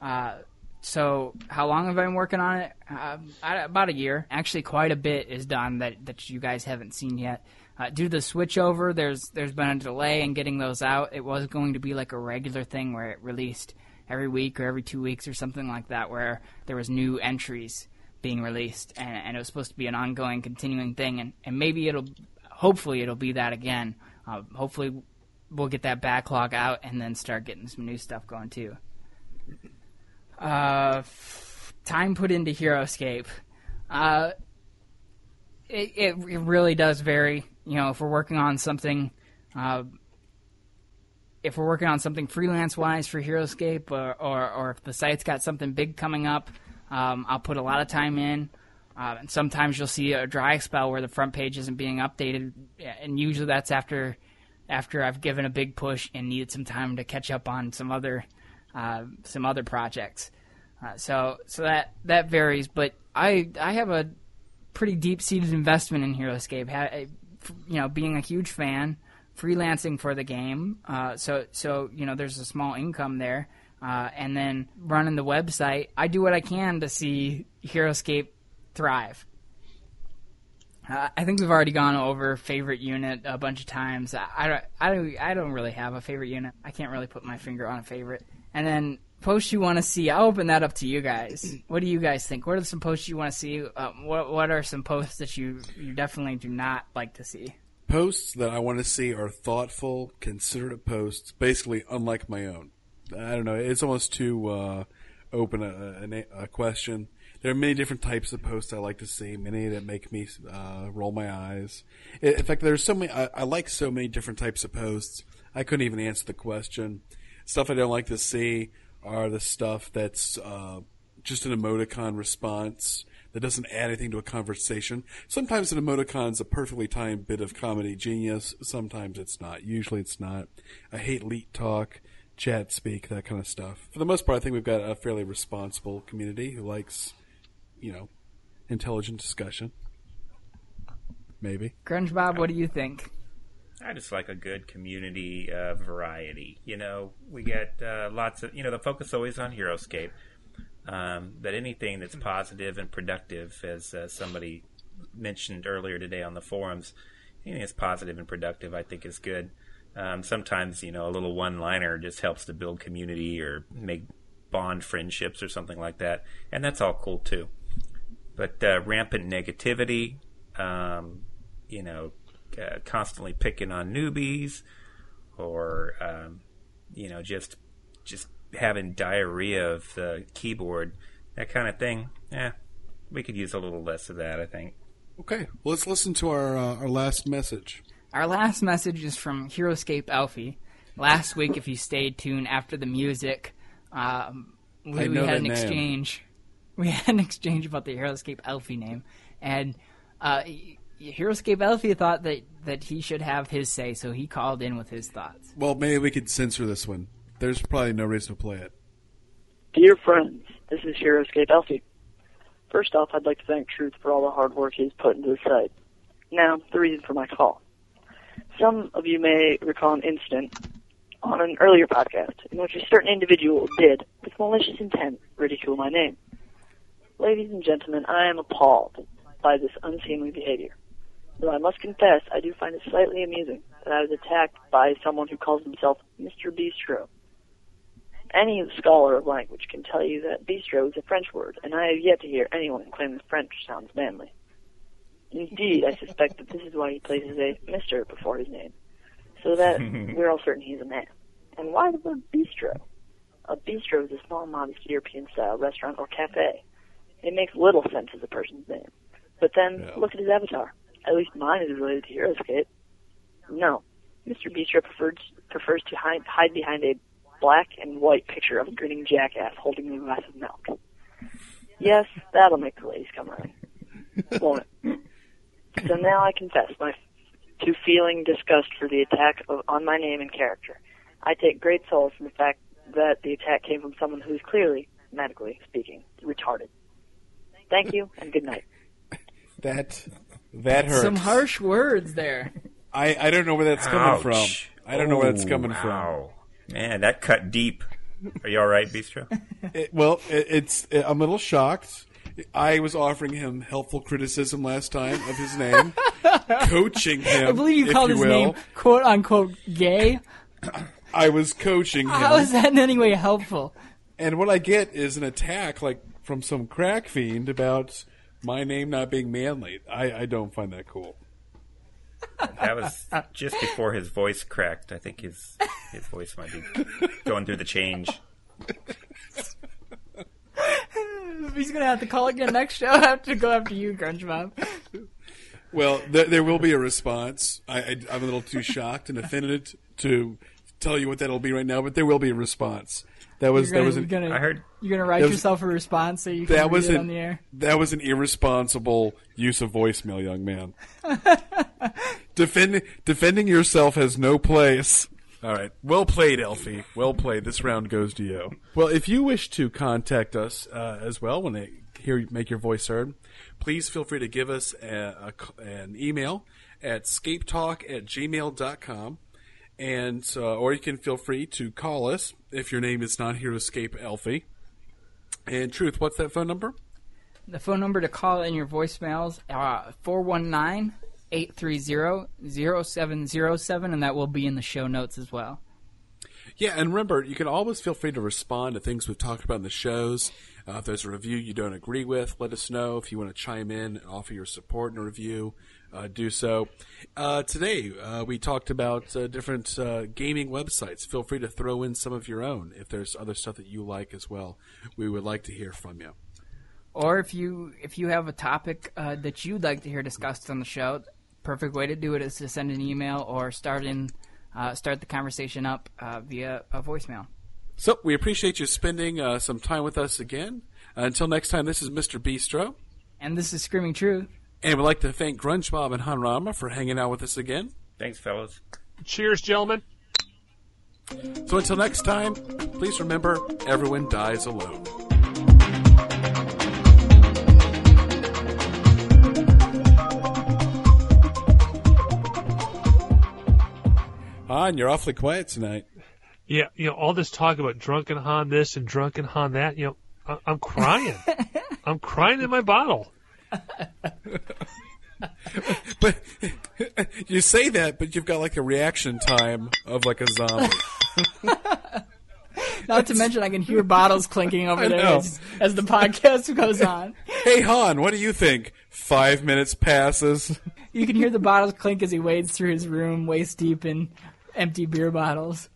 Uh, so, how long have I been working on it? Uh, about a year. Actually, quite a bit is done that that you guys haven't seen yet. Uh, due to the switchover, there's there's been a delay in getting those out. It was going to be like a regular thing where it released every week or every two weeks or something like that, where there was new entries being released, and, and it was supposed to be an ongoing, continuing thing. And, and maybe it'll, hopefully, it'll be that again. Uh, hopefully, we'll get that backlog out and then start getting some new stuff going too. Uh, f- time put into HeroScape. Uh, it, it it really does vary. You know, if we're working on something, uh, if we're working on something freelance wise for HeroScape, or, or or if the site's got something big coming up, um, I'll put a lot of time in. Uh, and sometimes you'll see a dry spell where the front page isn't being updated, and usually that's after after I've given a big push and needed some time to catch up on some other uh, some other projects. Uh, so so that that varies, but I I have a pretty deep seated investment in HeroScape. Ha- you know, being a huge fan, freelancing for the game. Uh, so so you know, there's a small income there, uh, and then running the website. I do what I can to see HeroScape thrive. Uh, I think we've already gone over favorite unit a bunch of times. I, I don't, I don't, I don't really have a favorite unit. I can't really put my finger on a favorite. And then posts you want to see, I'll open that up to you guys. What do you guys think? What are some posts you want to see? Uh, what What are some posts that you you definitely do not like to see? Posts that I want to see are thoughtful, considerate posts, basically unlike my own. I don't know. It's almost too uh, open a, a, a question. There are many different types of posts I like to see. Many that make me uh, roll my eyes. In fact, there's so many. I, I like so many different types of posts. I couldn't even answer the question. Stuff I don't like to see are the stuff that's uh, just an emoticon response that doesn't add anything to a conversation. Sometimes an emoticon's a perfectly timed bit of comedy genius. Sometimes it's not. Usually it's not. I hate leet talk, chat speak, that kind of stuff. For the most part, I think we've got a fairly responsible community who likes, you know, intelligent discussion. Maybe. Grunge Bob, what do you think? I just like a good community uh, variety. You know, we get uh, lots of, you know, the focus always on Heroscape, um, but anything that's positive and productive, as uh, somebody mentioned earlier today on the forums, anything that's positive and productive, I think is good. Um, sometimes, you know, a little one-liner just helps to build community or make bond friendships or something like that, and that's all cool too. But uh, rampant negativity, um, you know, uh, constantly picking on newbies, or um, you know, just just having diarrhea of the keyboard, that kind of thing. Yeah, we could use a little less of that, I think. Okay, well, let's listen to our uh, our last message. Our last message is from Heroscape Alfie. Last week, if you stayed tuned after the music, um, we, we had an name. exchange. We had an exchange about the Heroscape Elfie name, and uh, Heroscape Alfie thought that, that he should have his say, so he called in with his thoughts. Well, maybe we could censor this one. There's probably no reason to play it. Dear friends, this is Heroscape Elfie. First off, I'd like to thank Truth for all the hard work he's put into the site. Now, the reason for my call. Some of you may recall an incident on an earlier podcast in which a certain individual did, with malicious intent, ridicule my name. Ladies and gentlemen, I am appalled by this unseemly behavior. Though I must confess, I do find it slightly amusing that I was attacked by someone who calls himself Mr. Bistro. Any scholar of language can tell you that bistro is a French word, and I have yet to hear anyone claim that French sounds manly. Indeed, I suspect that this is why he places a Mr. before his name, so that we're all certain he's a man. And why the word bistro? A bistro is a small, modest European-style restaurant or cafe. It makes little sense as a person's name. But then, Yeah. look at his avatar. At least mine is related to Heroscape. No, Mr. Bistro prefers, prefers to hide, hide behind a black and white picture of a grinning jackass holding a glass of milk. Yes, that'll make the ladies come running. Won't it? So now I confess my to feeling disgust for the attack of, on my name and character. I take great solace in the fact that the attack came from someone who's clearly, medically speaking, retarded. Thank you and good night. That that hurts. Some harsh words there. I, I don't know where that's coming from. I don't know where that's Ooh, coming from. ow. Man, that cut deep. Are you all right, Bistro? It, well, it, it's I'm a little shocked. I was offering him helpful criticism last time of his name, coaching him. I believe you if called you his will. name quote unquote gay. I was coaching him, How is that in any way helpful? and what I get is an attack like from some crack fiend about my name not being manly. I, I don't find that cool. That was just before his voice cracked. I think his his voice might be going through the change. He's gonna have to call again next show. I have to go after you, Grunge Bob. Well, there, there will be a response. I, I, I'm a little too shocked and offended to tell you what that'll be right now, but there will be a response. That was You're that was gonna, an, gonna, I heard you're gonna write was- yourself a response so you can that read was it an on the air. that was an irresponsible use of voicemail, young man. Defend, defending yourself has no place. All right. Well played, Elfie. Well played. This round goes to you. Well, if you wish to contact us uh, as well when they hear make your voice heard, please feel free to give us a, a- an email at scapetalk at gmail.com. And, uh, or you can feel free to call us if your name is not here. Escape Elfie. And Truth, what's that phone number? The phone number to call in your voicemails uh 419-830-0707 and that will be in the show notes as well. Yeah, and remember, you can always feel free to respond to things we've talked about in the shows. Uh, if there's a review you don't agree with, let us know. If you want to chime in and offer your support in a review, uh, do so. Uh, today, uh, we talked about uh, different uh, gaming websites. Feel free to throw in some of your own if there's other stuff that you like as well. We would like to hear from you. Or if you if you have a topic uh, that you'd like to hear discussed on the show, perfect way to do it is to send an email or start in uh, start the conversation up uh, via a voicemail. So, we appreciate you spending uh, some time with us again. until next time, this is Mr. Bistro. And this is Screaming Truth. And we'd like to thank Grunge Bob and Hanrama for hanging out with us again. Thanks, fellas. Cheers, gentlemen. So until next time, please remember everyone dies alone. Han, you're awfully quiet tonight. Yeah, you know, all this talk about drunken Han this and drunken Han that, you know, I- I'm crying. I'm crying in my bottle. But you say that, but you've got like a reaction time of like a zombie. Not to mention, I can hear bottles clinking over there know. as, as the podcast goes on. hey Han, what do you think? Five minutes passes. You can hear the bottles clink as he wades through his room, waist deep in empty beer bottles.